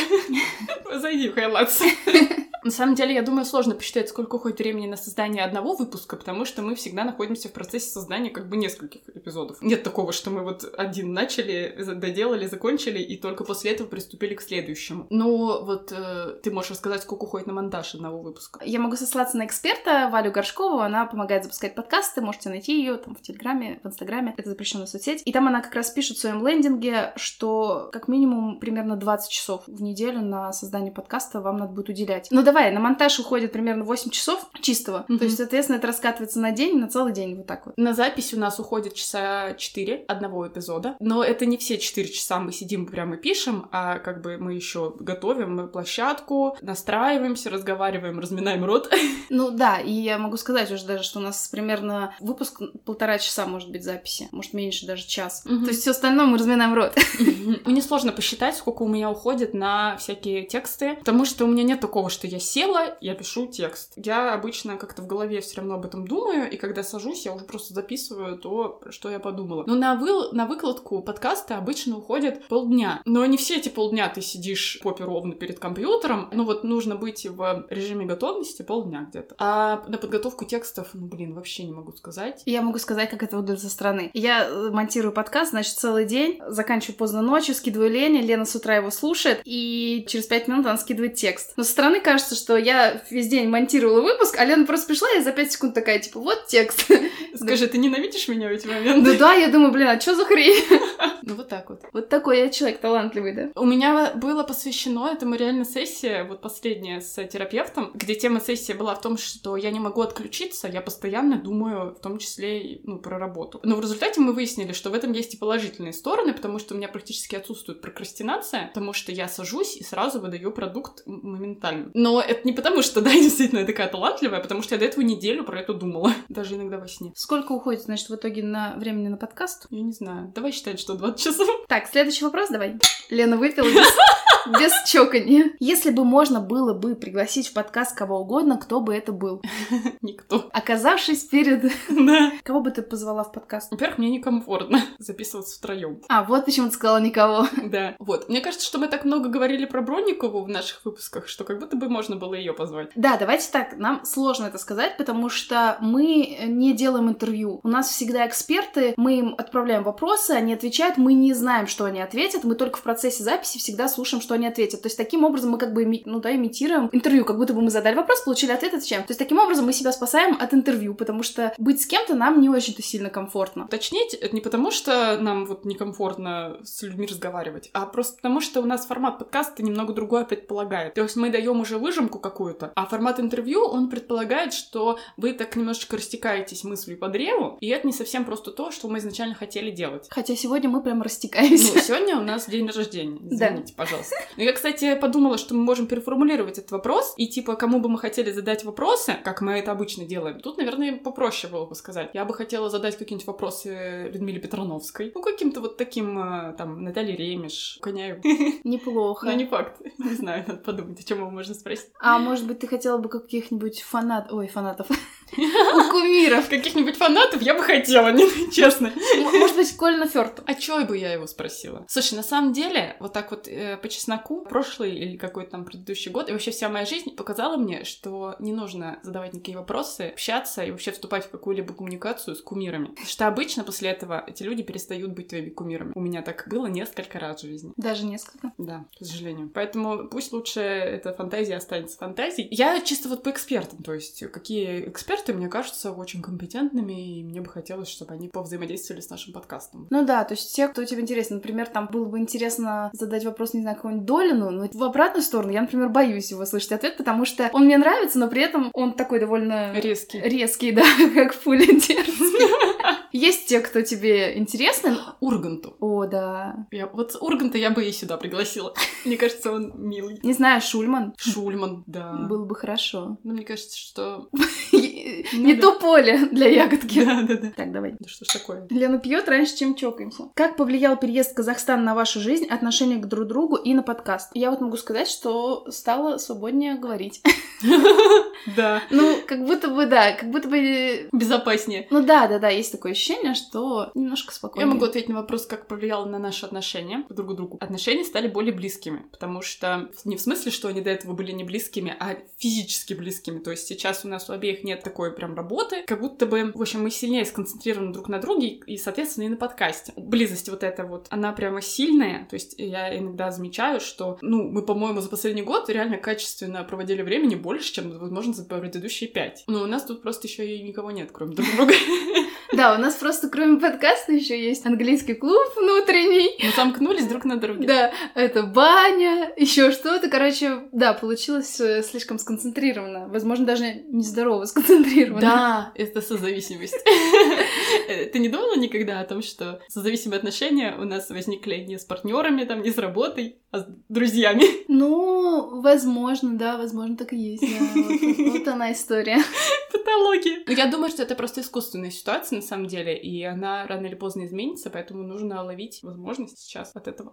Зайди в Хайлатс. На самом деле, я думаю, сложно посчитать, сколько уходит времени на создание одного выпуска, потому что мы всегда находимся в процессе создания как бы нескольких эпизодов. Нет такого, что мы вот один начали, доделали, закончили, и только после этого приступили к следующему. Но вот э, ты можешь рассказать, сколько уходит на монтаж одного выпуска. Я могу сослаться на эксперта Валю Горшкову, она помогает запускать подкасты, можете найти ее там в Телеграме, в Инстаграме, это запрещенная соцсеть. И там она как раз пишет в своем лендинге, что как минимум примерно 20 часов в неделю на создание подкаста вам надо будет уделять. Но давай, на монтаж уходит примерно 8 часов чистого. Mm-hmm. То есть, соответственно, это раскатывается на день, на целый день, вот так вот. На запись у нас уходит часа 4 одного эпизода. Но это не все 4 часа мы сидим прямо и пишем, а как бы мы еще готовим площадку, настраиваемся, разговариваем, разминаем рот. *laughs* Ну да, и я могу сказать уже даже, что у нас примерно выпуск полтора часа может быть записи, может меньше даже час. Mm-hmm. То есть все остальное мы разминаем рот. *laughs* Мне сложно посчитать, сколько у меня уходит на всякие тексты, потому что у меня нет такого, что я села, я пишу текст. Я обычно как-то в голове все равно об этом думаю, и когда сажусь, я уже просто записываю то, что я подумала. Но на, вы... на выкладку подкаста обычно уходит полдня. Но не все эти полдня ты сидишь попе ровно перед компьютером. Ну вот нужно быть в режиме готовности полдня где-то. А на подготовку текстов, ну блин, вообще не могу сказать. Я могу сказать, как это выглядит со стороны. Я э, монтирую подкаст, значит, целый день, заканчиваю поздно ночью, скидываю Лене, Лена с утра его слушает, и через пять минут она скидывает текст. Но со стороны кажется, что я весь день монтировала выпуск, а Лена просто пришла и за пять секунд такая, типа, вот текст. *laughs* Скажи, ты ненавидишь меня в эти моменты? Ну да, я думаю, блин, а что за хрень? *laughs* Ну вот так вот. Вот такой я человек талантливый, да? У меня было посвящено этому реально сессия, вот последняя с терапевтом, где тема сессии была в том, что я не могу отключиться, я постоянно думаю, в том числе, ну, про работу. Но в результате мы выяснили, что в этом есть и положительные стороны, потому что у меня практически отсутствует прокрастинация, потому что я сажусь и сразу выдаю продукт моментально. Но это не потому, что, *laughs* да, действительно я такая талантливая, потому что я до этого неделю про это думала, *laughs* даже иногда во сне. Сколько уходит, значит, в итоге на времени на подкаст? Я не знаю. Давай считать, что 20 часов. Так, следующий вопрос давай. Лена выпила *laughs* *laughs* без, чоканья. Если бы можно было бы пригласить в подкаст кого угодно, кто бы это был? *laughs* Никто. Оказавшись перед... *laughs* Да. Кого бы ты позвала в подкаст? Во-первых, мне некомфортно записываться втроем. А, вот почему ты сказала никого. Да. Вот. Мне кажется, что мы так много говорили про Бронникову в наших выпусках, что как будто бы можно было ее позвать. Да, давайте так. Нам сложно это сказать, потому что мы не делаем интервью. У нас всегда эксперты, мы им отправляем вопросы, они отвечают, мы не знаем, что они ответят, мы только в процессе записи всегда слушаем, что они ответят. То есть таким образом мы как бы, ну да, имитируем интервью, как будто бы мы задали вопрос, получили ответ, отвечаем. То есть таким образом мы себя спасаем от интервью, потому что быть с кем-то нам не очень-то сильно комфортно. Уточнить, это не потому, что нам вот некомфортно с людьми разговаривать, а просто потому, что у нас формат подкаста немного другое предполагает. То есть мы даем уже выжимку какую-то, а формат интервью, он предполагает, что вы так немножечко растекаетесь мыслью по древу, и это не совсем просто то, что мы изначально хотели делать. Хотя сегодня мы прям растекаемся. Ну, сегодня у нас день рождения, Да. извините, пожалуйста. Но я, кстати, подумала, что мы можем переформулировать этот вопрос, и типа, кому бы мы хотели задать вопросы, как мы это обычно делаем, тут, наверное, попроще было бы сказать. Я бы хотела задать какие-нибудь вопросы Людмиле Петрановской, ну, каким-то вот таким, э, там, Наталье Ремеш, Коняеву. *laughs* Неплохо. Но не факт. Не знаю, надо подумать, о чем его можно спросить. А может быть, ты хотела бы каких-нибудь фанат... Ой, фанатов. *laughs* У кумиров. Каких-нибудь фанатов я бы хотела, *laughs* не, честно. Может быть, Колина Фёрту. А чё бы я его спросила? Слушай, на самом деле, вот так вот э, по чесноку, прошлый или какой-то там предыдущий год, и вообще вся моя жизнь показала мне, что не нужно задавать никакие вопросы, общаться и вообще вступать в какую-либо коммуникацию с кумирами. Что обычно после этого эти люди перестают быть твоими кумирами. У меня так было несколько раз в жизни. Даже несколько. Да, к сожалению. Поэтому пусть лучше эта фантазия останется фантазией. Я чисто вот по экспертам, то есть какие эксперты мне кажутся очень компетентными, и мне бы хотелось, чтобы они повзаимодействовали с нашим подкастом. Ну да, то есть те, кто тебе интересен. Например, там было бы интересно задать вопрос, не знаю, какому-нибудь Долину, но в обратную сторону я, например, боюсь его слышать ответ, потому что он мне нравится, но при этом он такой довольно... Резкий. Резкий, да, *laughs* как пуля дерзкий. Есть те, кто тебе интересны. Урганту. О, да. Я, вот Урганта я бы и сюда пригласила. Мне кажется, он милый. Не знаю, Шульман. Шульман, да. Было бы хорошо. Ну, мне кажется, что... *laughs* Не да. то поле для ягодки. Да, да, да. Так, давай. Да что ж такое? Лена пьет раньше, чем чокаемся. Как повлиял переезд в Казахстан на вашу жизнь, отношение к друг другу и на подкаст? Я вот могу сказать, что стала свободнее говорить. *laughs* Да. Ну, как будто бы, да, как будто бы... Безопаснее. Ну да, да, да, есть такое ощущение, что немножко Я спокойнее. могу ответить на вопрос, как повлияло на наши отношения друг к другу. Отношения стали более близкими, потому что не в смысле, что они до этого были не близкими, а физически близкими. То есть сейчас у нас у обеих нет такой прям работы, как будто бы, в общем, мы сильнее сконцентрированы друг на друге и, соответственно, и на подкасте. Близость вот эта вот, она прямо сильная. То есть я иногда замечаю, что, ну, мы, по-моему, за последний год реально качественно проводили времени больше, чем, возможно, за предыдущие пять. Но у нас тут просто еще и никого нет, кроме друг друга. Да, у нас просто кроме подкаста еще есть английский клуб внутренний. Мы замкнулись друг на друге. Да, это баня, еще что-то. Короче, да, получилось э, слишком сконцентрировано. Возможно, даже нездорово сконцентрировано. Да, это созависимость. *laughs* *laughs* Ты не думала никогда о том, что созависимые отношения у нас возникли не с партнерами, там, не с работой, а с друзьями? *laughs* Ну, возможно, да, возможно, так и есть. Да. Вот, вот *laughs* она история. Патология. Но я думаю, что это просто искусственная ситуация на самом деле, и она рано или поздно изменится, поэтому нужно ловить возможность сейчас от этого.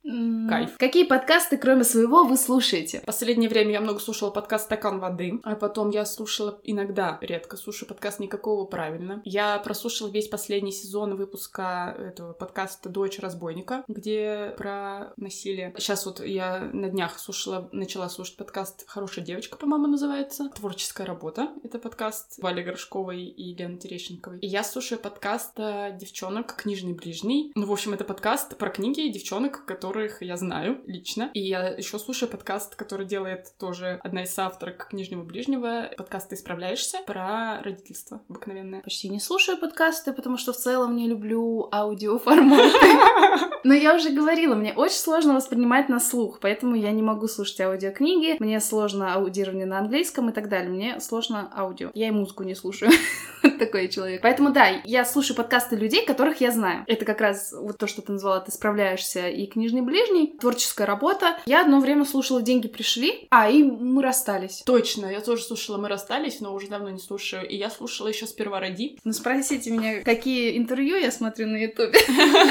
Кайф. Какие подкасты, кроме своего, вы слушаете? В последнее время я много слушала подкаст «Стакан воды», а потом я слушала иногда, редко слушаю подкаст «Никакого правильно». Я прослушала весь последний сезон выпуска этого подкаста «Дочь разбойника», где про насилие. Сейчас вот я на днях слушала, начала слушать подкаст «Хорошая девочка», по-моему, называется. «Творческая работа». Это подкаст Вали Горшковой и Лены Терещенковой. И я слушаю подкаст э, девчонок «Книжный ближний». Ну, в общем, это подкаст про книги девчонок, которых я знаю лично. И я еще слушаю подкаст, который делает тоже одна из авторок «Книжнего ближнего». Подкаст «Ты справляешься» про родительство обыкновенное. Почти не слушаю подкасты, потому что в целом не люблю аудиоформаты. *laughs* Но я уже говорила, мне очень сложно воспринимать на слух, поэтому я не могу слушать аудиокниги, мне сложно аудирование на английском и так далее, мне сложно аудио. Я и музыку не слушаю. *laughs* Такой человек. Поэтому да, я слушаю подкасты людей, которых я знаю. Это как раз вот то, что ты назвала «Ты справляешься» и «Книжный ближний», творческая работа. Я одно время слушала «Деньги пришли», а, и мы расстались. Точно, я тоже слушала «Мы расстались», но уже давно не слушаю. И я слушала еще «Сперва роди». Ну, спросите меня, какие интервью я смотрю на Ютубе.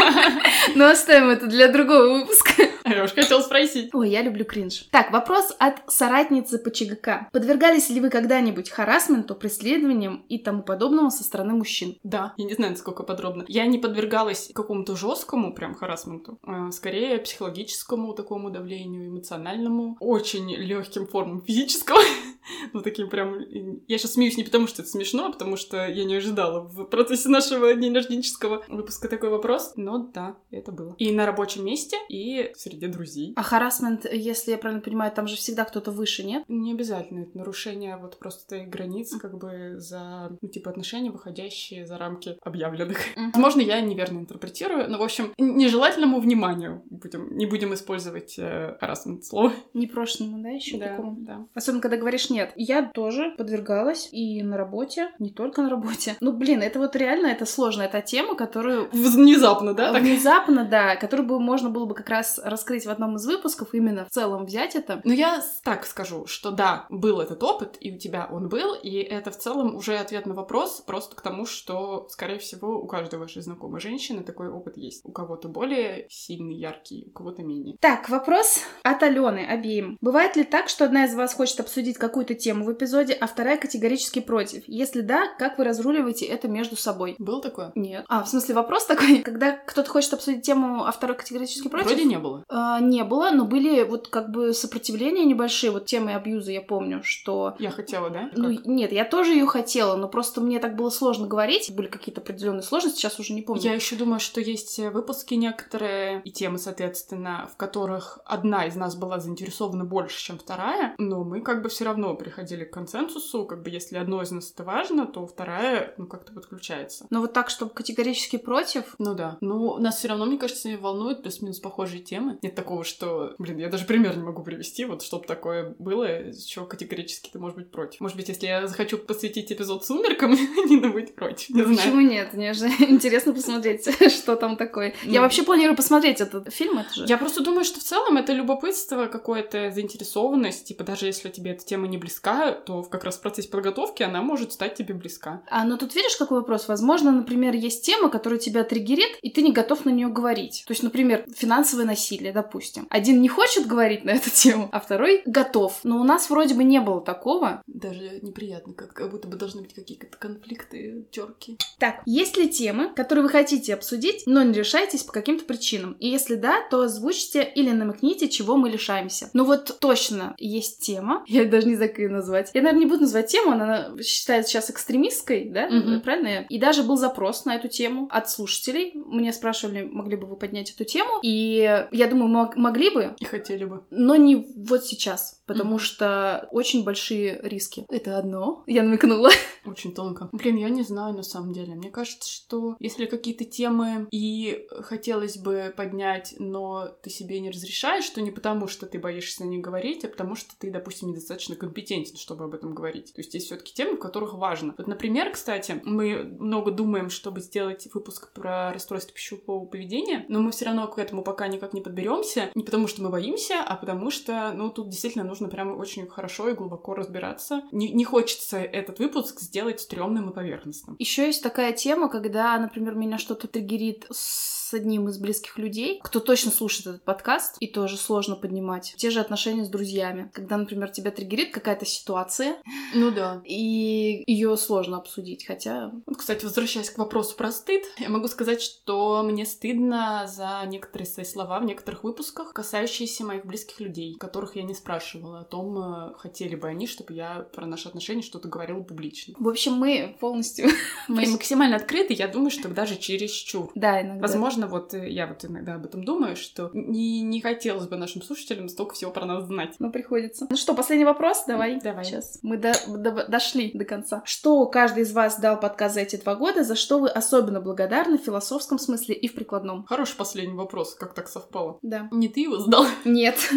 *laughs* Но оставим это для другого выпуска. Я уж хотела спросить. Ой, я люблю кринж. Так, вопрос от соратницы по ЧГК. Подвергались ли вы когда-нибудь харасменту, преследованиям и тому подобному со стороны мужчин? Да, я не знаю, насколько подробно. Я не подвергалась какому-то жесткому прям харасменту, а скорее психологическому такому давлению, эмоциональному, очень легким формам физического. *laughs* ну, таким прям... Я сейчас смеюсь не потому, что это смешно, а потому что я не ожидала в процессе нашего дня рожденческого выпуска такой вопрос. Но да, это было. И на рабочем месте, и среди друзей. А харасмент, если я правильно понимаю, там же всегда кто-то выше, нет? Не обязательно. Это нарушение вот просто границ, как бы за, ну, типа, отношения, выходящие за рамки объявленных. Возможно, я неверно интерпретирую, но, в общем, нежелательному вниманию будем, не будем использовать э, харасмент слово. Непрошенному, да, еще Да, такому? да. Особенно, когда говоришь нет. Я тоже подвергалась и на работе, не только на работе. Ну, блин, это вот реально, это сложно. Это тема, которую... Внезапно, да? так? Внезапно, да, которую бы можно было бы как раз раскрыть в одном из выпусков, именно в целом взять это. Ну, я так скажу, что да, был этот опыт, и у тебя он был, и это в целом уже ответ на вопрос, просто к тому, что, скорее всего, у каждой вашей знакомой женщины такой опыт есть. У кого-то более сильный, яркий, у кого-то менее. Так, вопрос от Алены обеим. Бывает ли так, что одна из вас хочет обсудить какую-то тему в эпизоде, а вторая категорически против? Если да, как вы разруливаете это между собой? Было такое? Нет. А, в смысле, вопрос такой, *laughs* когда кто-то хочет обсудить тему, а второй категорически против? Вроде не было. А, не было, но были вот как бы сопротивления небольшие, вот темы абьюза, я помню, что... Я хотела, да? Ну, Как? нет, я тоже ее хотела, но просто мне так было сложно говорить, были какие-то определенные сложности, сейчас уже не помню. Я еще думаю, что есть э, выпуски некоторые и темы, соответственно, в которых одна из нас была заинтересована больше, чем вторая, но мы как бы все равно приходили к консенсусу, как бы если одно из нас это важно, то вторая, ну, как-то подключается. Но вот так, чтобы категорически против, Ну да. Ну, нас все равно, мне кажется, волнуют плюс-минус похожие темы. Нет такого, что, блин, я даже пример не могу привести, вот чтобы такое было, чего категорически ты можешь быть против. Может быть, если я захочу посвятить эпизод сумеркам, *laughs* Нина будет против, не знаю. почему нет? Мне же *laughs* интересно посмотреть, *laughs* что там такое. Я Ну. вообще планирую посмотреть этот фильм, это же. Я просто думаю, что в целом это любопытство, какое-то заинтересованность, типа даже если тебе эта тема не близка, то как раз в процессе подготовки она может стать тебе близка. А, ну тут видишь, какой вопрос? Возможно, например, есть тема, которая тебя триггерит, и ты не готов на нее говорить. То есть, например, финансовое насилие, допустим. Один не хочет говорить на эту тему, а второй готов. Но у нас вроде бы не было такого. Даже неприятно, как, как будто бы должны быть какие-то конфликты, терки. Так, есть ли темы, которые вы хотите обсудить, но не решаетесь по каким-то причинам? И если да, то озвучьте или намекните, чего мы лишаемся. Ну вот точно есть тема, *laughs* я даже не знаю, как ее назвать. Я, наверное, не буду называть тему, она считается сейчас экстремистской, да? Мгм. Правильно? И даже был запрос на эту тему от слушателей. Мне спрашивали, могли бы вы поднять эту тему. И я думаю, мог- могли бы, И хотели бы. но не вот сейчас, потому Мгм. что очень большие риски. Это одно. Я намекнула. *laughs* Очень тонко. Блин, я не знаю на самом деле. Мне кажется, что если какие-то темы и хотелось бы поднять, но ты себе не разрешаешь, то не потому, что ты боишься о них говорить, а потому что ты, допустим, недостаточно компетентен компетентен, чтобы об этом говорить. То есть есть все-таки темы, в которых важно. Вот, например, кстати, мы много думаем, чтобы сделать выпуск про расстройство пищевого поведения, но мы все равно к этому пока никак не подберемся. Не потому, что мы боимся, а потому что, ну, тут действительно нужно прям очень хорошо и глубоко разбираться. Не, не хочется этот выпуск сделать стрёмным и поверхностным. Еще есть такая тема, когда, например, меня что-то триггерит с с одним из близких людей, кто точно слушает этот подкаст, и тоже сложно поднимать. Те же отношения с друзьями. Когда, например, тебя триггерит какая-то ситуация. Ну да. И ее сложно обсудить, хотя... Вот, кстати, возвращаясь к вопросу про стыд, я могу сказать, что мне стыдно за некоторые свои слова в некоторых выпусках, касающиеся моих близких людей, которых я не спрашивала о том, э, хотели бы они, чтобы я про наши отношения что-то говорила публично. В общем, мы полностью... Мы *laughs* максимально открыты, я думаю, что даже чересчур. Да, иногда. Возможно, возможно, вот э, я вот иногда об этом думаю, что не, не хотелось бы нашим слушателям столько всего про нас знать. Но приходится. Ну что, последний вопрос? Давай. Давай. Сейчас. Мы до, до, дошли до конца. Что каждый из вас дал подкаст за эти два года, за что вы особенно благодарны в философском смысле и в прикладном? Хороший последний вопрос, как так совпало. Да. Не ты его сдал? *laughs* Нет. *laughs*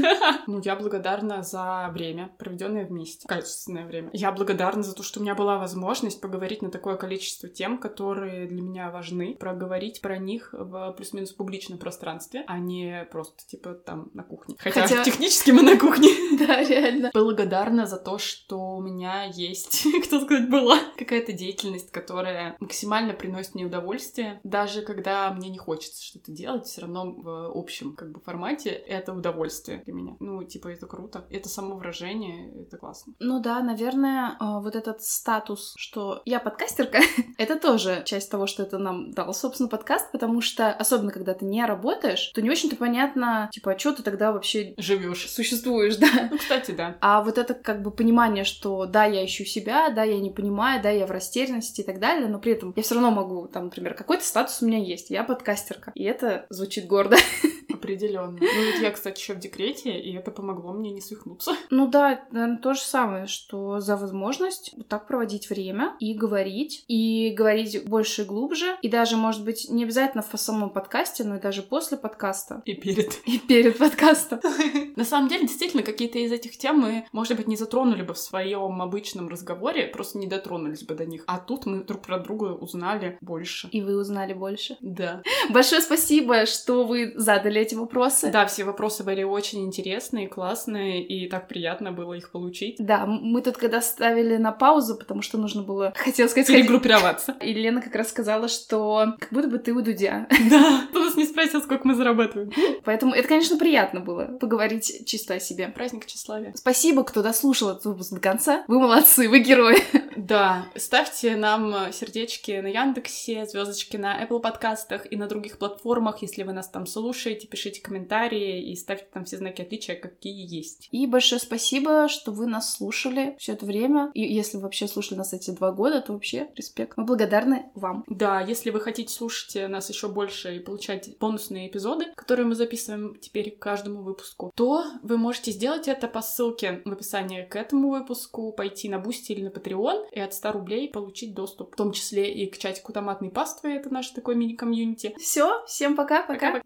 Ну, я благодарна за время, проведенное вместе. Качественное время. Я благодарна за то, что у меня была возможность поговорить на такое количество тем, которые для меня важны, проговорить про них в плюс-минус публичном пространстве, а не просто, типа, там, на кухне. Хотя, Хотя... *laughs* технически мы на кухне. *laughs* Да, реально. Благодарна за то, что у меня есть, *laughs* кто сказать, была какая-то деятельность, которая максимально приносит мне удовольствие. Даже когда мне не хочется что-то делать, все равно в общем, как бы, формате это удовольствие для меня. Ну, типа, это круто. Это самовыражение, это классно. Ну да, наверное, а, вот этот статус, что я подкастерка, это тоже часть того, что это нам дал, собственно, подкаст, потому что особенно когда ты не работаешь, то не очень-то понятно, типа, а что ты тогда вообще живешь, существуешь, *laughs* да. Ну, кстати, да. А вот это как бы понимание, что да, я ищу себя, да, я не понимаю, да, я в растерянности и так далее, но при этом я все равно могу, там, например, какой-то статус у меня есть, я подкастерка, и это звучит гордо. *laughs* Определенно. Ну, вот я, кстати, еще в декрете, и это помогло мне не свихнуться. Ну да, наверное, то же самое, что за возможность вот так проводить время и говорить, и говорить больше и глубже, и даже, может быть, не обязательно в самом подкасте, но и даже после подкаста. И перед. И перед подкастом. *laughs* На самом деле, действительно, какие-то из этих тем мы, может быть, не затронули бы в своем обычном разговоре, просто не дотронулись бы до них. А тут мы друг про друга узнали больше. И вы узнали больше. Да. Большое спасибо, что вы задали эти вопросы. Да, все вопросы были очень интересные, классные, и так приятно было их получить. Да, мы тут когда ставили на паузу, потому что нужно было, *laughs* хотела сказать... Перегруппироваться. *laughs* И Лена как раз сказала, что как будто бы ты у Дудя. *laughs* Да, кто нас не спросил, сколько мы зарабатываем. Поэтому это, конечно, приятно было поговорить чисто о себе. Праздник тщеславия. Спасибо, кто дослушал этот выпуск до конца. Вы молодцы, вы герои. Да, ставьте нам сердечки на Яндексе, звездочки на Apple подкастах и на других платформах, если вы нас там слушаете, пишите комментарии и ставьте там все знаки отличия, какие есть. И большое спасибо, что вы нас слушали все это время. И если вы вообще слушали нас эти два года, то вообще респект. Мы благодарны вам. Да, если вы хотите слушать нас еще больше и получать бонусные эпизоды, которые мы записываем теперь к каждому выпуску, то вы можете сделать это по ссылке в описании к этому выпуску, пойти на Boosty или на Patreon и от 100 рублей получить доступ, в том числе и к чатику томатной паствы, это наш такой мини-комьюнити. Все, всем пока, пока. пока.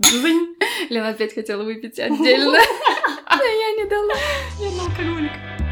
Лена опять хотела выпить отдельно. *laughs* Но я не дала. Я алкоголик.